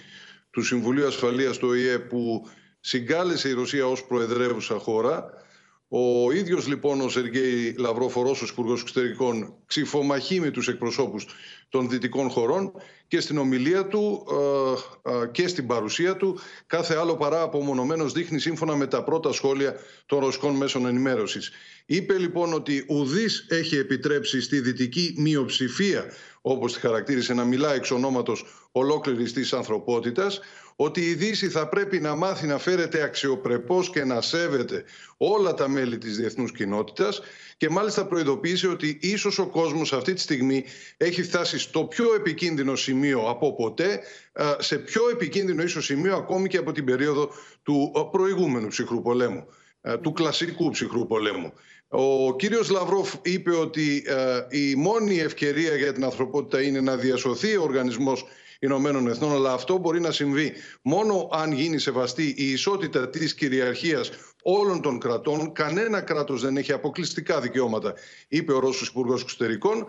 του Συμβουλίου Ασφαλείας του ΟΗΕ που συγκάλεσε η Ρωσία ως προεδρεύουσα χώρα. Ο ίδιος λοιπόν ο Σεργέη Λαυρόφ, ο Ρώσος Υπουργός Εξωτερικών, ξυφομαχεί με τους εκπροσώπους των δυτικών χωρών και στην ομιλία του ε, ε, και στην παρουσία του κάθε άλλο παρά απομονωμένος δείχνει σύμφωνα με τα πρώτα σχόλια των ρωσικών μέσων ενημέρωσης. Είπε λοιπόν ότι ουδής έχει επιτρέψει στη δυτική μειοψηφία όπως τη χαρακτήρισε να μιλά εξ ονόματος ολόκληρης της ανθρωπότητας ότι η Δύση θα πρέπει να μάθει να φέρεται αξιοπρεπώς και να σέβεται όλα τα μέλη της διεθνούς κοινότητας και μάλιστα προειδοποίησε ότι ίσως ο κόσμος αυτή τη στιγμή έχει φτάσει στο πιο επικίνδυνο σημείο από ποτέ, σε πιο επικίνδυνο ίσως σημείο ακόμη και από την περίοδο του προηγούμενου ψυχρού πολέμου, του κλασικού ψυχρού πολέμου. Ο κύριος Λαυρόφ είπε ότι η μόνη ευκαιρία για την ανθρωπότητα είναι να διασωθεί ο οργανισμός Ηνωμένων Εθνών, αλλά αυτό μπορεί να συμβεί μόνο αν γίνει σεβαστή η ισότητα της κυριαρχίας όλων των κρατών. Κανένα κράτος δεν έχει αποκλειστικά δικαιώματα, είπε ο Ρώσος Υπουργός Εξωτερικών,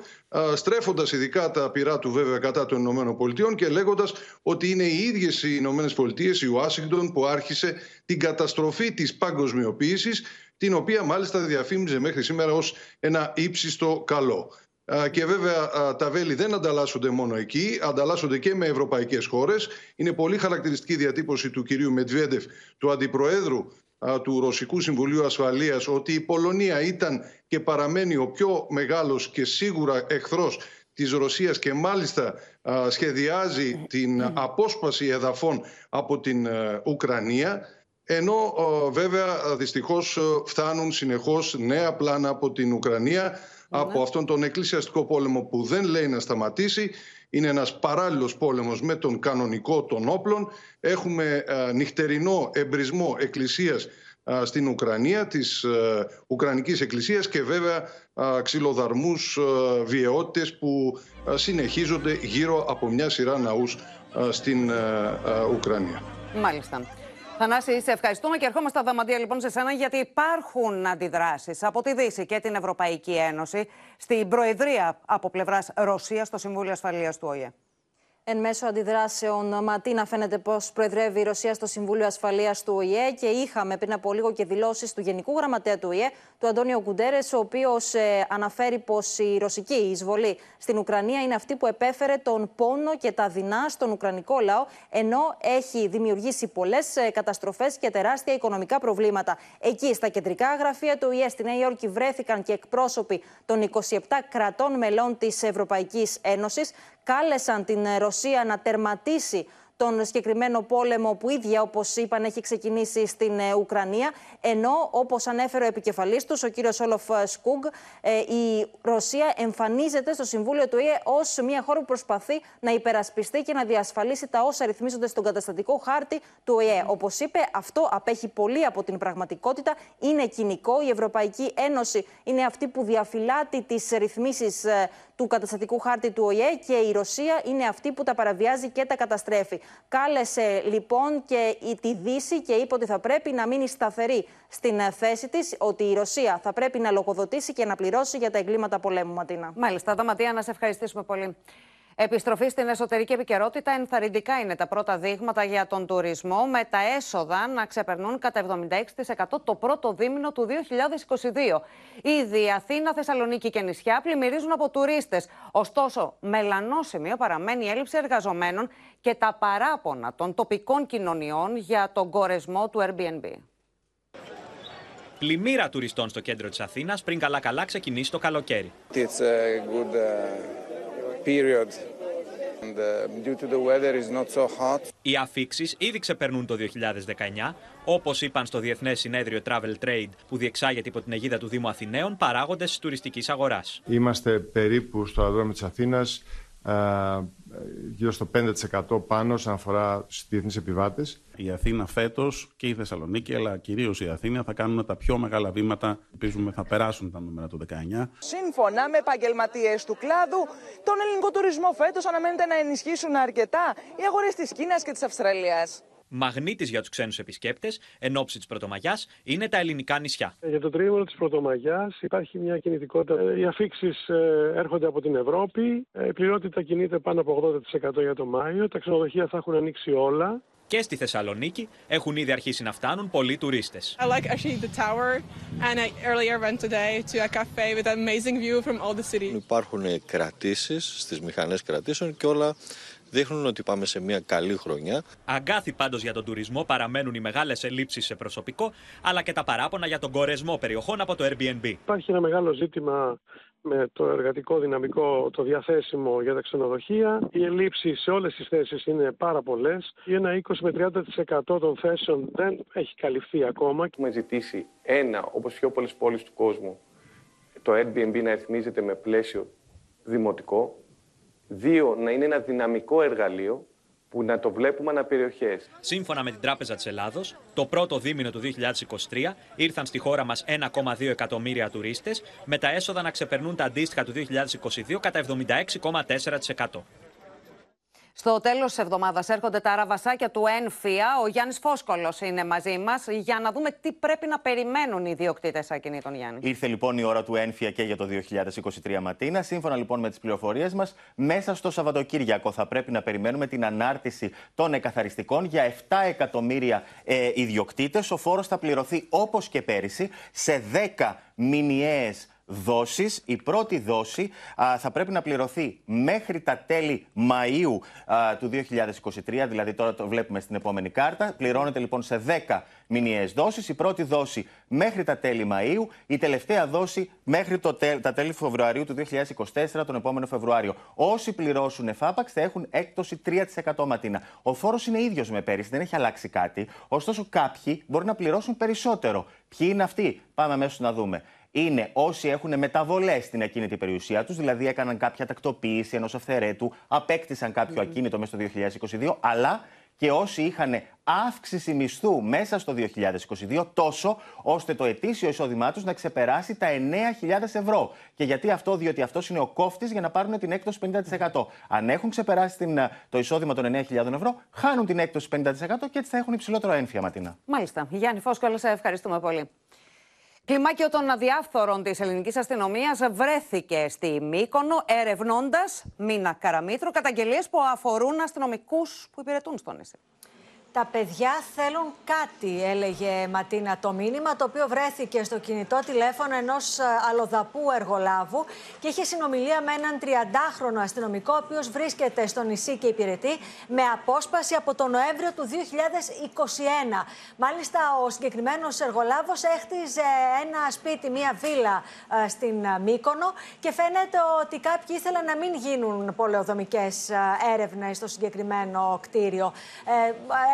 στρέφοντας ειδικά τα πειρά του βέβαια κατά των Ηνωμένων Πολιτειών και λέγοντας ότι είναι οι ίδιες οι Ηνωμένες Πολιτείες, η Ουάσιγκτον, που άρχισε την καταστροφή της παγκοσμιοποίησης, την οποία μάλιστα διαφήμιζε μέχρι σήμερα ως ένα ύψιστο καλό. Και βέβαια τα βέλη δεν ανταλλάσσονται μόνο εκεί, ανταλλάσσονται και με ευρωπαϊκές χώρες. Είναι πολύ χαρακτηριστική διατύπωση του κυρίου Μετβέντεφ, του Αντιπροέδρου του Ρωσικού Συμβουλίου Ασφαλείας, ότι η Πολωνία ήταν και παραμένει ο πιο μεγάλος και σίγουρα εχθρός της Ρωσίας και μάλιστα σχεδιάζει την απόσπαση εδαφών από την Ουκρανία. Ενώ βέβαια δυστυχώς φτάνουν συνεχώς νέα πλάνα από την Ουκρανία από αυτόν τον εκκλησιαστικό πόλεμο που δεν λέει να σταματήσει. Είναι ένας παράλληλος πόλεμος με τον κανονικό των όπλων. Έχουμε νυχτερινό εμπρισμό εκκλησίας στην Ουκρανία, της Ουκρανικής Εκκλησίας και βέβαια ξυλοδαρμούς βιαιότητες που συνεχίζονται γύρω από μια σειρά ναούς στην Ουκρανία. Μάλιστα. Θανάση, σε ευχαριστούμε και ερχόμαστε στα δαματία λοιπόν σε σένα γιατί υπάρχουν αντιδράσεις από τη Δύση και την Ευρωπαϊκή Ένωση στην Προεδρία από πλευράς Ρωσίας στο Συμβούλιο Ασφαλείας του ΟΗΕ. Εν μέσω αντιδράσεων, Ματίνα, φαίνεται πως προεδρεύει η Ρωσία στο Συμβούλιο Ασφαλείας του ΟΗΕ και είχαμε πριν από λίγο και δηλώσεις του Γενικού Γραμματέα του ΟΗΕ, του Αντώνιο Κουντέρες, ο οποίος ε, αναφέρει πως η ρωσική εισβολή στην Ουκρανία είναι αυτή που επέφερε τον πόνο και τα δεινά στον Ουκρανικό λαό, ενώ έχει δημιουργήσει πολλές ε, καταστροφές και τεράστια οικονομικά προβλήματα. Εκεί, στα κεντρικά γραφεία του ΟΗΕ, στη Νέα Υόρκη, βρέθηκαν και εκπρόσωποι των 27 κρατών μελών της Ευρωπαϊκής Ένωσης κάλεσαν την Ρωσία να τερματίσει τον συγκεκριμένο πόλεμο που ίδια, όπως είπαν, έχει ξεκινήσει στην ε, Ουκρανία. Ενώ, όπως ανέφερε ο επικεφαλής τους, ο κύριος Όλοφ Σκούγκ, ε, η Ρωσία εμφανίζεται στο Συμβούλιο του ΙΕ ως μια χώρα που προσπαθεί να υπερασπιστεί και να διασφαλίσει τα όσα ρυθμίζονται στον καταστατικό χάρτη του ΟΗΕ. Όπως είπε, αυτό απέχει πολύ από την πραγματικότητα. Είναι κοινικό. Η Ευρωπαϊκή Ένωση είναι αυτή που διαφυλάτει τις ρυθμίσεις ε, του καταστατικού χάρτη του ΟΗΕ και η Ρωσία είναι αυτή που τα παραβιάζει και τα καταστρέφει. Κάλεσε λοιπόν και τη Δύση και είπε ότι θα πρέπει να μείνει σταθερή στην ε, θέση της, ότι η Ρωσία θα πρέπει να λογοδοτήσει και να πληρώσει για τα εγκλήματα πολέμου, Ματίνα. Μάλιστα, Δαματία, να σε ευχαριστήσουμε πολύ. Επιστροφή στην εσωτερική επικαιρότητα. Ενθαρρυντικά είναι τα πρώτα δείγματα για τον τουρισμό, με τα έσοδα να ξεπερνούν κατά 76% το πρώτο δίμηνο του 2022. Ήδη η Αθήνα, Θεσσαλονίκη και νησιά πλημμυρίζουν από τουρίστες. Ωστόσο, μελανό σημείο παραμένει η έλλειψη εργαζομένων και τα παράπονα των τοπικών κοινωνιών για τον κορεσμό του Airbnb. Πλημμύρα τουριστών στο κέντρο της Αθήνας πριν καλά-καλά ξεκινήσει το καλοκαίρι. It's a good uh, period and uh, due to the weather is not so hot. Οι αφήξεις ήδη ξεπερνούν το 2019, όπως είπαν στο Διεθνές Συνέδριο Travel Trade που διεξάγεται υπό την αιγίδα του Δήμου Αθηναίων παράγοντες τη τουριστικής αγοράς. Είμαστε περίπου στο αεροδρόμιο της Αθήνας γύρω στο 5% πάνω σε αφορά στους διεθνείς επιβάτες. Η Αθήνα φέτος και η Θεσσαλονίκη, αλλά κυρίως η Αθήνα, θα κάνουν τα πιο μεγάλα βήματα. Ελπίζουμε θα περάσουν τα νούμερα του 19. Σύμφωνα με επαγγελματίες του κλάδου, τον ελληνικό τουρισμό φέτος αναμένεται να ενισχύσουν αρκετά οι αγορές της Κίνας και της Αυστραλίας. Μαγνήτης για τους ξένους επισκέπτες εν ώψη της Πρωτομαγιάς είναι τα ελληνικά νησιά. Για το τρίμηνο της Πρωτομαγιάς υπάρχει μια κινητικότητα. Οι αφήξεις έρχονται από την Ευρώπη. Η πληρότητα κινείται πάνω από 80% για το Μάιο. Τα ξενοδοχεία θα έχουν ανοίξει όλα. Και στη Θεσσαλονίκη έχουν ήδη αρχίσει να φτάνουν πολλοί τουρίστες. Υπάρχουν κρατήσεις στις μηχανές κρατήσεων και όλα δείχνουν ότι πάμε σε μια καλή χρονιά. Αγκάθι πάντως για τον τουρισμό παραμένουν οι μεγάλες ελλείψεις σε προσωπικό, αλλά και τα παράπονα για τον κορεσμό περιοχών από το Airbnb. Υπάρχει ένα μεγάλο ζήτημα με το εργατικό δυναμικό το διαθέσιμο για τα ξενοδοχεία. Οι ελλείψεις σε όλες τις θέσεις είναι πάρα πολλές. Ένα 20 με 30% των θέσεων δεν έχει καλυφθεί ακόμα. Έχουμε ζητήσει ένα, όπως πιο πολλές πόλεις του κόσμου, το Airbnb να ρυθμίζεται με πλαίσιο δημοτικό, Δύο, να είναι ένα δυναμικό εργαλείο που να το βλέπουμε αναπεριοχές. Σύμφωνα με την Τράπεζα της Ελλάδος, το πρώτο δίμηνο του 2023 ήρθαν στη χώρα μας 1,2 εκατομμύρια τουρίστες, με τα έσοδα να ξεπερνούν τα αντίστοιχα του 2022 κατά 76,4%. Στο τέλος της εβδομάδας έρχονται τα αραβασάκια του ΕΝΦΙΑ. Ο Γιάννης Φόσκολος είναι μαζί μας για να δούμε τι πρέπει να περιμένουν οι ιδιοκτήτες ακινήτων, Γιάννη. Ήρθε λοιπόν η ώρα του ΕΝΦΙΑ και για το 2023 Ματίνα. Σύμφωνα λοιπόν με τις πληροφορίες μας, μέσα στο Σαββατοκύριακο θα πρέπει να περιμένουμε την ανάρτηση των εκαθαριστικών για 7 εκατομμύρια ε, ιδιοκτήτες. Ο φόρος θα πληρωθεί όπως και πέρυσι σε 10 μηνιαίες δόσεις. Η πρώτη δόση θα πρέπει να πληρωθεί μέχρι τα τέλη Μαΐου του 2023, δηλαδή τώρα το βλέπουμε στην επόμενη κάρτα. Πληρώνεται λοιπόν σε 10 μηνιαίες δόσεις. Η πρώτη δόση μέχρι τα τέλη Μαΐου, η τελευταία δόση μέχρι το τα τέλη Φεβρουαρίου του 2024, τον επόμενο Φεβρουάριο. Όσοι πληρώσουν εφάπαξ θα έχουν έκπτωση 3% ματίνα. Ο φόρος είναι ίδιος με πέρυσι, δεν έχει αλλάξει κάτι. Ωστόσο κάποιοι μπορεί να πληρώσουν περισσότερο. Ποιοι είναι αυτοί, πάμε αμέσως να δούμε είναι όσοι έχουν μεταβολές στην ακίνητη περιουσία τους, δηλαδή έκαναν κάποια τακτοποίηση ενός αυθαιρέτου, απέκτησαν κάποιο ακίνητο μέσα στο 2022, αλλά και όσοι είχαν αύξηση μισθού μέσα στο 2022 τόσο ώστε το ετήσιο εισόδημά τους να ξεπεράσει τα 9.000 ευρώ. Και γιατί αυτό, διότι αυτός είναι ο κόφτης για να πάρουν την έκπτωση 50%. Αν έχουν ξεπεράσει την, το εισόδημα των 9.000 ευρώ, χάνουν την έκπτωση 50% και έτσι θα έχουν υψηλότερο έμφυα, Ματίνα. Μάλιστα. Γιάννη Φόσκολο, σε ευχαριστούμε πολύ. Κλιμάκιο των αδιάφθορων της ελληνικής αστυνομίας βρέθηκε στη Μύκονο ερευνώντας Μίνα Καραμήτρου καταγγελίες που αφορούν αστυνομικούς που υπηρετούν στο νησί. Τα παιδιά θέλουν κάτι, έλεγε Ματίνα το μήνυμα, το οποίο βρέθηκε στο κινητό τηλέφωνο ενός ε, αλλοδαπού εργολάβου και είχε συνομιλία με έναν 30χρονο αστυνομικό, ο οποίος βρίσκεται στο νησί και υπηρετεί με απόσπαση από τον Νοέμβριο του 2021. Μάλιστα, ο συγκεκριμένος εργολάβος έχτιζε ένα σπίτι, μία βίλα ε, στην ε, Μύκονο και φαίνεται ότι κάποιοι ήθελαν να μην γίνουν πολεοδομικές έρευνες στο συγκεκριμένο κτίριο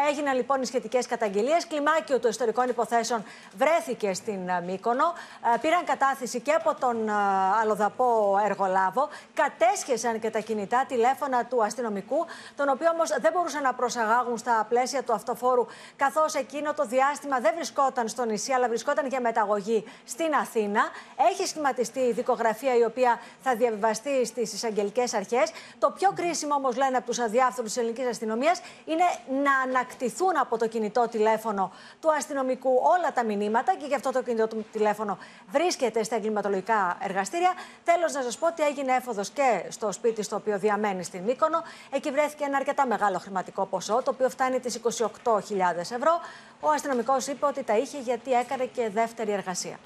Έγιναν λοιπόν οι σχετικές καταγγελίες. Κλιμάκιο των ιστορικών υποθέσεων βρέθηκε στην ε, Μύκονο. Ε, πήραν κατάθεση και από τον ε, αλλοδαπό εργολάβο. Κατέσχεσαν και τα κινητά τηλέφωνα του αστυνομικού, τον οποίο όμως δεν μπορούσαν να προσαγάγουν στα πλαίσια του αυτοφόρου, καθώς εκείνο το διάστημα δεν βρισκόταν στο νησί, αλλά βρισκόταν για μεταγωγή στην Αθήνα. Έχει σχηματιστεί η δικογραφία η οποία θα διαβιβαστεί στις εισαγγελικές αρχές. Το πιο κρίσιμο όμως, λένε από τους αδιάφθορου της ελληνικής αστυνομίας, είναι να ανακτήσουν ανακτηθούν από το κινητό τηλέφωνο του αστυνομικού όλα τα μηνύματα και γι' αυτό το κινητό του τηλέφωνο βρίσκεται στα εγκληματολογικά εργαστήρια. Τέλος, να σας πω ότι έγινε έφοδος και στο σπίτι στο οποίο διαμένει στην Μύκονο. Εκεί βρέθηκε ένα αρκετά μεγάλο χρηματικό ποσό, το οποίο φτάνει τις 28.000 ευρώ. Ο αστυνομικός είπε ότι τα είχε γιατί έκανε και δεύτερη εργασία.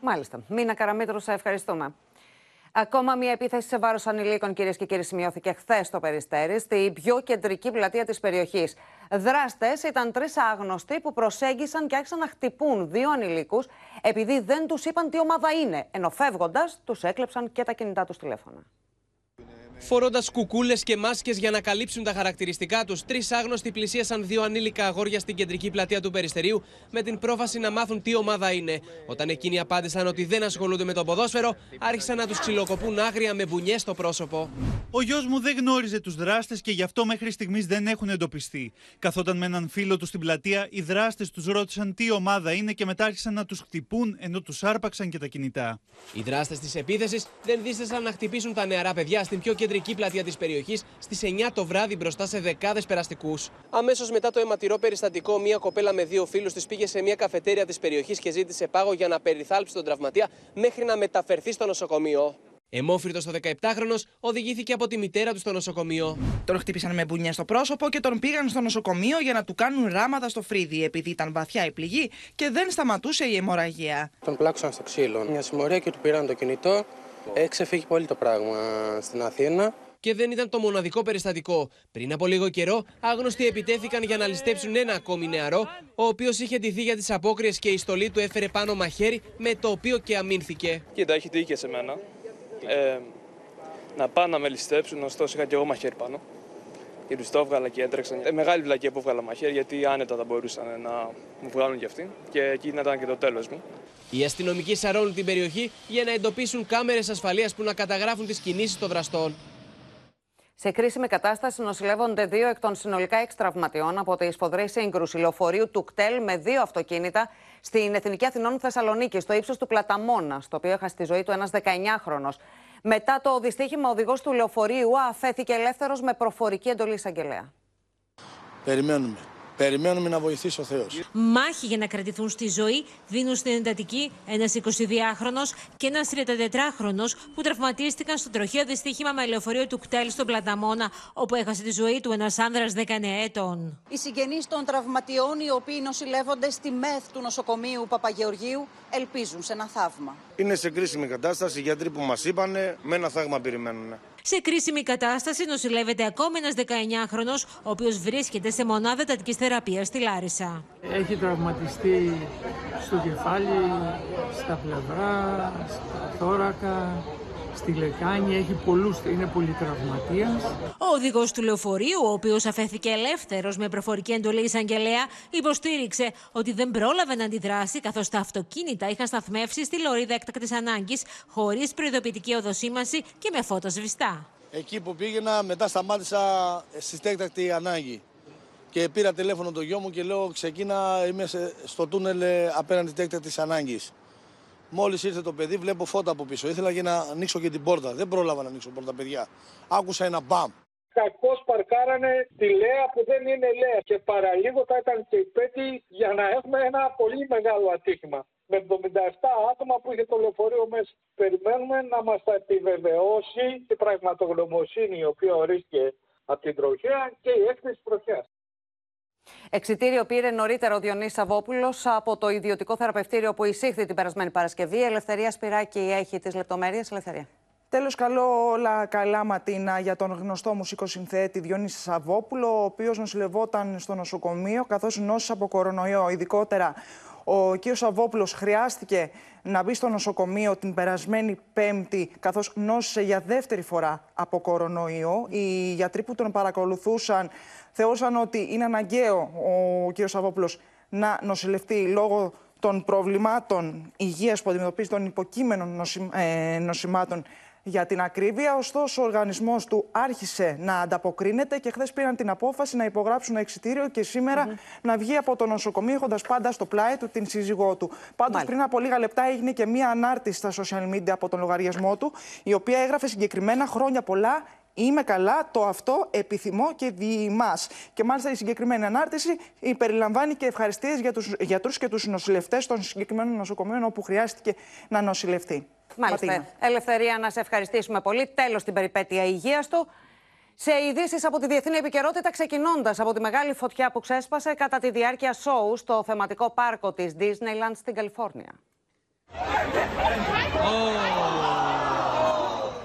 Μάλιστα. Μίνα Καραμίτρου, σε ευχαριστούμε. Ακόμα μια επίθεση σε βάρος ανηλίκων, κυρίες και κύριοι, σημειώθηκε χθες στο Περιστέρι, στην πιο κεντρική πλατεία της περιοχής. Δράστες ήταν τρεις άγνωστοι που προσέγγισαν και άρχισαν να χτυπούν δύο ανηλίκους επειδή δεν τους είπαν τι ομάδα είναι. Ενώ φεύγοντας, τους έκλεψαν και τα κινητά τους τηλέφωνα. Φορώντας κουκούλες και μάσκες για να καλύψουν τα χαρακτηριστικά τους, τρεις άγνωστοι πλησίασαν δύο ανήλικα αγόρια στην κεντρική πλατεία του Περιστερίου με την πρόφαση να μάθουν τι ομάδα είναι. Όταν εκείνοι απάντησαν ότι δεν ασχολούνται με το ποδόσφαιρο, άρχισαν να τους ξυλοκοπούν άγρια με μπουνιές στο πρόσωπο. Ο γιος μου δεν γνώριζε τους δράστες και γι' αυτό μέχρι στιγμής δεν έχουν εντοπιστεί. Καθόταν με έναν φίλο του στην πλατεία, οι δράστες τους ρώτησαν τι ομάδα είναι και μετά άρχισαν να τους χτυπούν ενώ τους άρπαξαν και τα κινητά. Οι δράστες της επίθεσης δεν δίστασαν να χτυπήσουν τα νεαρά παιδιά στην πιο κεντρική πλατεία της περιοχής στις 9 το βράδυ μπροστά σε δεκάδες περαστικούς. Αμέσως μετά το αιματηρό περιστατικό, μια κοπέλα με δύο φίλους της πήγε σε μια καφετέρια της περιοχής και ζήτησε πάγο για να περιθάλψει τον τραυματία μέχρι να μεταφερθεί στο νοσοκομείο. Εμόφυρτο ο 17χρονο οδηγήθηκε από τη μητέρα του στο νοσοκομείο. Τον χτύπησαν με μπουνιά στο πρόσωπο και τον πήγαν στο νοσοκομείο για να του κάνουν ράματα στο φρύδι, επειδή ήταν βαθιά η πληγή και δεν σταματούσε η αιμορραγία. Τον πλάξαν στο ξύλο. Μια συμμορία και του πήραν το κινητό. Έξεφυγε πολύ το πράγμα στην Αθήνα. Και δεν ήταν το μοναδικό περιστατικό. Πριν από λίγο καιρό, άγνωστοι επιτέθηκαν για να ληστέψουν ένα ακόμη νεαρό, ο οποίος είχε ντυθεί για τις απόκριες και η στολή του έφερε πάνω μαχαίρι, με το οποίο και αμήνθηκε. Κοίτα, έχει τύχει σε μένα. Ε, να πάνε να με ληστέψουν, ωστόσο είχα και εγώ μαχαίρι πάνω. Και τους το έβγαλα και έτρεξαν. Ε, μεγάλη βλακία που έβγαλα μαχαίρι, γιατί άνετα θα μπορούσαν να μου βγάλουν κι αυτοί. Και εκεί ήταν και το τέλος μου. Οι αστυνομικοί σαρώνουν την περιοχή για να εντοπίσουν κάμερες ασφαλείας που να καταγράφουν τις κινήσεις των δραστών. Σε κρίσιμη κατάσταση νοσηλεύονται δύο εκ των συνολικά έξι τραυματιών από τη σφοδρή σύγκρουση λεωφορείου του ΚΤΕΛ με δύο αυτοκίνητα στην Εθνική Αθηνών Θεσσαλονίκη, στο ύψος του Πλαταμόνα, στο οποίο έχασε τη ζωή του ένας 19χρονο. Μετά το δυστύχημα, ο οδηγός του λεωφορείου αφέθηκε ελεύθερος με προφορική εντολή εισαγγελέα. Περιμένουμε. Περιμένουμε να βοηθήσει ο Θεός. Μάχη για να κρατηθούν στη ζωή δίνουν στην εντατική ένας 22χρονο και ένας 34χρονο που τραυματίστηκαν στο τροχαίο δυστύχημα με λεωφορείο του κτέλ στον Πλαταμόνα, όπου έχασε τη ζωή του ένας άνδρας 19 ετών. Οι συγγενείς των τραυματιών, οι οποίοι νοσηλεύονται στη ΜΕΘ του νοσοκομείου Παπαγεωργίου, ελπίζουν σε ένα θαύμα. Είναι σε κρίσιμη κατάσταση. Οι γιατροί που μας είπαν με ένα θαύμα περιμένουν. Σε κρίσιμη κατάσταση νοσηλεύεται ακόμα ένας 19χρονο, ο οποίος βρίσκεται σε μονάδα τατική θεραπείας στη Λάρισα. Έχει τραυματιστεί στο κεφάλι, στα πλευρά, στα θώρακα, στη λεκάνη, έχει πολλούς, είναι πολύ τραυματίας. Ο οδηγός του λεωφορείου, ο οποίος αφέθηκε ελεύθερος με προφορική εντολή εισαγγελέα, υποστήριξε ότι δεν πρόλαβε να αντιδράσει καθώς τα αυτοκίνητα είχαν σταθμεύσει στη λωρίδα έκτακτης ανάγκης, χωρίς προειδοποιητική οδοσήμαση και με φώτα σβηστά. Εκεί που πήγαινα, μετά σταμάτησα στη έκτακτη ανάγκη. και πήρα τηλέφωνο το γιο μου και λέω ξεκίνα, είμαι στο τούνελ ε, απέναντι τέκτα της ανάγκης. Μόλις ήρθε το παιδί, βλέπω φώτα από πίσω. Ήθελα και να ανοίξω και την πόρτα. Δεν πρόλαβα να ανοίξω πόρτα, παιδιά. Άκουσα ένα μπαμ. Κακώς παρκάρανε τη Λέα που δεν είναι Λέα. Και παραλίγο θα ήταν και η για να έχουμε ένα πολύ μεγάλο ατύχημα. Με 77 άτομα που είχε το λεωφορείο μέσα. Περιμένουμε να μας τα επιβεβαιώσει η πραγματογνωμοσύνη η οποία ορίστηκε από την τροχέα και η έκθεση τροχέας. Εξιτήριο πήρε νωρίτερα ο Διονύη Σαββόπουλος από το ιδιωτικό θεραπευτήριο που εισήχθη την περασμένη Παρασκευή. Η Ελευθερία Σπυράκη έχει τι λεπτομέρειε. Ελευθερία. Τέλος, καλό όλα καλά ματίνα για τον γνωστό μουσικό συνθέτη Διονύση Σαββόπουλο, ο οποίος νοσηλευόταν στο νοσοκομείο καθώς νόσησε από κορονοϊό. Ειδικότερα, ο κ. Σαββόπουλος χρειάστηκε να μπει στο νοσοκομείο την περασμένη Πέμπτη, καθώς νόσησε για δεύτερη φορά από κορονοϊό. Οι γιατροί που τον παρακολουθούσαν θεώρησαν ότι είναι αναγκαίο ο κ. Σαββόπουλος να νοσηλευτεί λόγω των προβλημάτων υγείας που αντιμετωπίζει των υποκείμενων ε, νοσημάτων για την ακρίβεια. Ωστόσο, ο οργανισμός του άρχισε να ανταποκρίνεται και χθες πήραν την απόφαση να υπογράψουν ένα εξητήριο και σήμερα να βγει από το νοσοκομείο, έχοντας πάντα στο πλάι του την σύζυγό του. Πάντως, πριν από λίγα λεπτά έγινε και μία ανάρτηση στα social media από τον λογαριασμό του, η οποία έγραφε συγκεκριμένα χρόνια πολλά Είμαι καλά, το αυτό επιθυμώ και διημάς. Και μάλιστα η συγκεκριμένη ανάρτηση περιλαμβάνει και ευχαριστίες για τους γιατρούς και τους νοσηλευτές των συγκεκριμένων νοσοκομείων όπου χρειάστηκε να νοσηλευτεί. Μάλιστα. Ελευθερία, να σε ευχαριστήσουμε πολύ. Τέλος την περιπέτεια υγείας του. Σε ειδήσεις από τη διεθνή επικαιρότητα, ξεκινώντας από τη μεγάλη φωτιά που ξέσπασε κατά τη διάρκεια σόου στο θεματικό πάρκο της Disneyland στην Καλιφόρνια.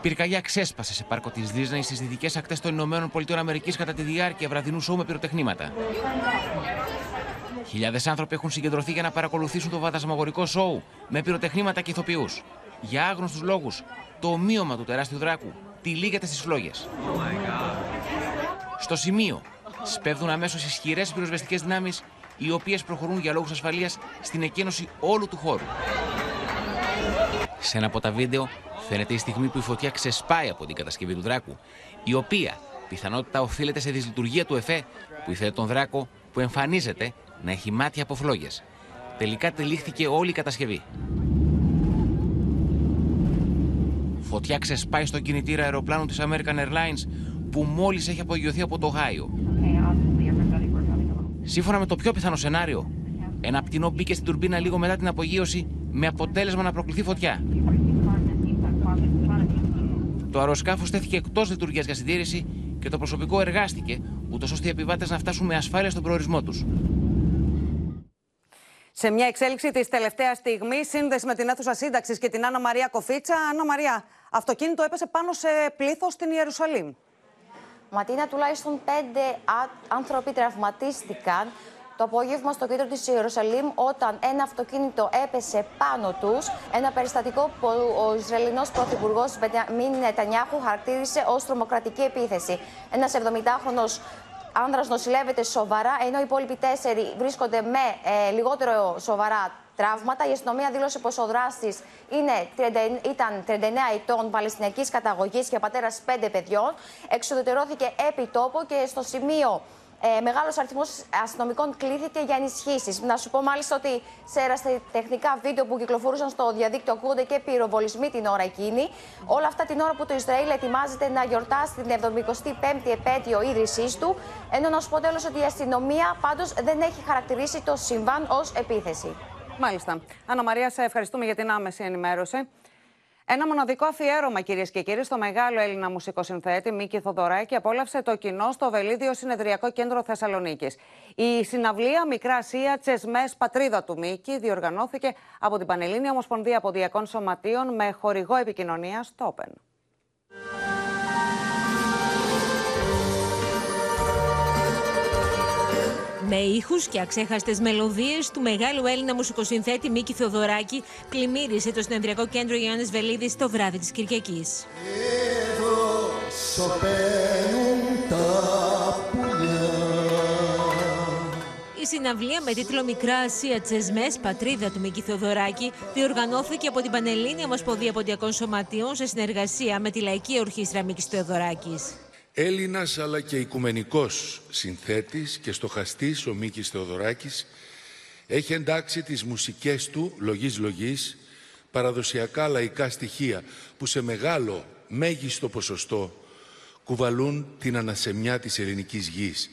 Πυρκαγιά ξέσπασε σε πάρκο της Disney στις δυτικές ακτές των Ηνωμένων Πολιτειών Αμερικής κατά τη διάρκεια βραδινού σόου με πυροτεχνήματα. Χιλιάδες άνθρωποι έχουν συγκεντρωθεί για να παρακολουθήσουν το βατασμαγορικό σόου με πυροτεχνήματα και ηθοποιούς. Για άγνωστους λόγους, το ομοίωμα του τεράστιου δράκου τυλίγεται στις φλόγες. Στο σημείο σπέβδουν αμέσως ισχυρές πυροσβεστικές δυνάμεις, οι οποίες προχωρούν για λόγους ασφαλείας στην εκένωση όλου του χώρου. Σε ένα από τα βίντεο φαίνεται η στιγμή που η φωτιά ξεσπάει από την κατασκευή του δράκου, η οποία πιθανότητα οφείλεται σε δυσλειτουργία του ΕΦΕ που ήθελε τον δράκο που εμφανίζεται να έχει μάτια από φλόγες. Τελικά τελείχθηκε όλη η κατασκευή. Φωτιά ξεσπάει στο κινητήρα αεροπλάνου της American Airlines που μόλις έχει απογειωθεί από το Γάιο. Σύμφωνα με το πιο πιθανό σενάριο, ένα πτηνό μπήκε στην τουρμπίνα λίγο μετά την απογείωση με αποτέλεσμα να προκληθεί φωτιά. Το αεροσκάφος τέθηκε εκτός λειτουργίας για συντήρηση και το προσωπικό εργάστηκε, ούτως ώστε οι επιβάτες να φτάσουν με ασφάλεια στον προορισμό τους. Σε μια εξέλιξη της τελευταίας στιγμής, σύνδεση με την αίθουσα σύνταξης και την Άννα Μαρία Κοφίτσα. Άννα Μαρία, αυτοκίνητο έπεσε πάνω σε πλήθος στην Ιερουσαλήμ. Ματίνα, τουλάχιστον πέντε άνθρωποι τραυματίστηκαν το απόγευμα στο κέντρο της Ιερουσαλήμ όταν ένα αυτοκίνητο έπεσε πάνω τους. Ένα περιστατικό που ο Ισραηλινός Πρωθυπουργός Μπενιαμίν Νετανιάχου χαρακτήρισε ως τρομοκρατική επίθεση. Ένας 70χρονος άνδρας νοσηλεύεται σοβαρά, ενώ οι υπόλοιποι τέσσερι βρίσκονται με ε, λιγότερο σοβαρά τραύματα. Η αστυνομία δήλωσε πως ο δράστης ήταν 39 ετών Παλαιστινιακής καταγωγής και πατέρας πέντε παιδιών. Εξοδετερώθηκε επί τόπο και στο σημείο ε, μεγάλος αριθμός αστυνομικών κλήθηκε για ενισχύσεις. Να σου πω μάλιστα ότι σε τεχνικά βίντεο που κυκλοφορούσαν στο διαδίκτυο ακούγονται και πυροβολισμοί την ώρα εκείνη. Όλα αυτά την ώρα που το Ισραήλ ετοιμάζεται να γιορτάσει την 75η επέτειο ίδρυσής του. Ενώ να σου πω τέλος ότι η αστυνομία πάντως δεν έχει χαρακτηρίσει το συμβάν ως επίθεση. Μάλιστα. Άννα Μαρία, σε ευχαριστούμε για την άμεση ενημέρωση. Ένα μοναδικό αφιέρωμα, κυρίες και κύριοι, στο μεγάλο Έλληνα μουσικοσυνθέτη Μίκη Θοδωράκη απόλαυσε το κοινό στο Βελίδιο Συνεδριακό Κέντρο Θεσσαλονίκης. Η συναυλία Μικρά Ασία Τσεσμές Πατρίδα του Μίκη διοργανώθηκε από την Πανελλήνια Ομοσπονδία Ποδιακών Σωματείων με χορηγό επικοινωνία Open. Με ήχους και αξέχαστες μελωδίες του μεγάλου Έλληνα μουσικοσυνθέτη Μίκη Θεοδωράκη πλημμύρισε το συνεδριακό κέντρο Ιωάννης Βελίδης το βράδυ της Κυριακής. Η συναυλία με τίτλο Μικρά Ασία Τσεσμές, πατρίδα του Μίκη Θεοδωράκη, διοργανώθηκε από την Πανελλήνια Ομοσπονδία Ποντιακών Σωματείων σε συνεργασία με τη Λαϊκή Ορχήστρα Μίκης Θεοδωράκης. Έλληνας αλλά και οικουμενικός συνθέτης και στοχαστής ο Μίκης Θεοδωράκης έχει εντάξει τις μουσικές του λογής λογής παραδοσιακά λαϊκά στοιχεία που σε μεγάλο μέγιστο ποσοστό κουβαλούν την ανασεμιά της ελληνικής γης,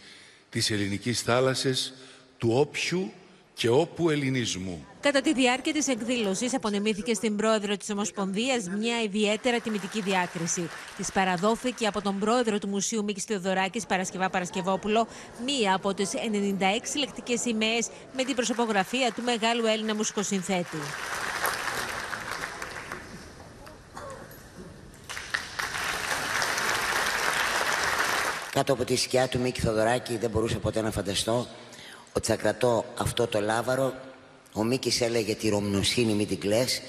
της ελληνικής θάλασσης, του όποιου και όπου ελληνισμού. Κατά τη διάρκεια της εκδήλωσης, απονεμήθηκε στην πρόεδρο της Ομοσπονδίας μια ιδιαίτερα τιμητική διάκριση. Της παραδόθηκε από τον πρόεδρο του Μουσείου Μίκης Θεοδωράκης, Παρασκευά Παρασκευόπουλο, μία από τις 96 λεκτικέ σημαίες με την προσωπογραφία του μεγάλου Έλληνα μουσικοσυνθέτη. Κάτω από τη σκιά του Μίκη Θοδωράκη δεν μπορούσα ποτέ να φανταστώ ότι θα κρατώ αυτό το λάβαρο. Ο Μίκης έλεγε τη Ρωμνοσύνη μη την κλαις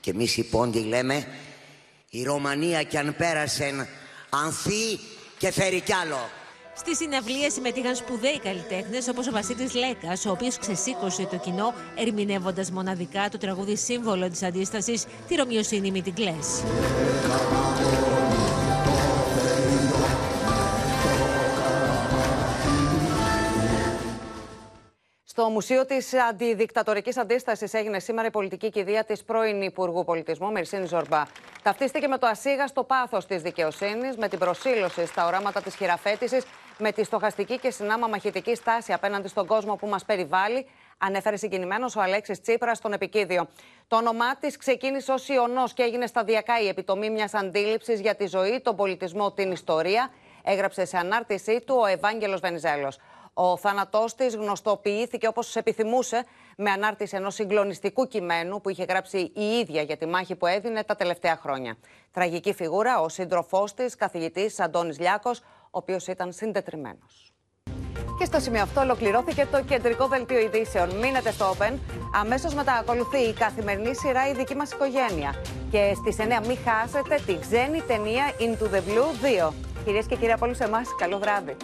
και εμείς οι Πόντιοι λέμε η Ρωμανία κι αν πέρασε ανθεί και φέρει κι άλλο. Στη συναυλία συμμετείχαν σπουδαίοι καλλιτέχνες όπως ο Βασίλης Λέκας, ο οποίος ξεσήκωσε το κοινό ερμηνεύοντας μοναδικά το τραγούδι σύμβολο της αντίστασης, τη Ρωμιοσύνη μη την Στο Μουσείο της Αντιδικτατορικής Αντίστασης έγινε σήμερα η πολιτική κηδεία της πρώην Υπουργού Πολιτισμού Μερσίνη Ζορμπά. Ταυτίστηκε με το ασίγαστο πάθος της δικαιοσύνης, με την προσήλωση στα οράματα της χειραφέτησης, με τη στοχαστική και συνάμα μαχητική στάση απέναντι στον κόσμο που μας περιβάλλει, ανέφερε συγκινημένος ο Αλέξης Τσίπρας στον επικίδιο. Το όνομά της ξεκίνησε ως Ιωνό και έγινε σταδιακά η επιτομή μιας αντίληψης για τη ζωή, τον πολιτισμό, την ιστορία, έγραψε σε ανάρτησή του ο Ευάγγελος Βενιζέλος. Ο θάνατός της γνωστοποιήθηκε όπως επιθυμούσε με ανάρτηση ενός συγκλονιστικού κειμένου που είχε γράψει η ίδια για τη μάχη που έδινε τα τελευταία χρόνια. Τραγική φιγούρα, ο σύντροφός της, καθηγητής Αντώνης Λιάκος, ο οποίος ήταν συντετριμένος. Και στο σημείο αυτό ολοκληρώθηκε το κεντρικό δελτίο ειδήσεων. Μείνετε στο Open. Αμέσως μετά ακολουθεί η καθημερινή σειρά Η δική μας οικογένεια. Και στις 9 μην χάσετε τη ξένη ταινία Into the Blue 2. Κυρίες και κύριοι από όλους εμάς, καλό βράδυ.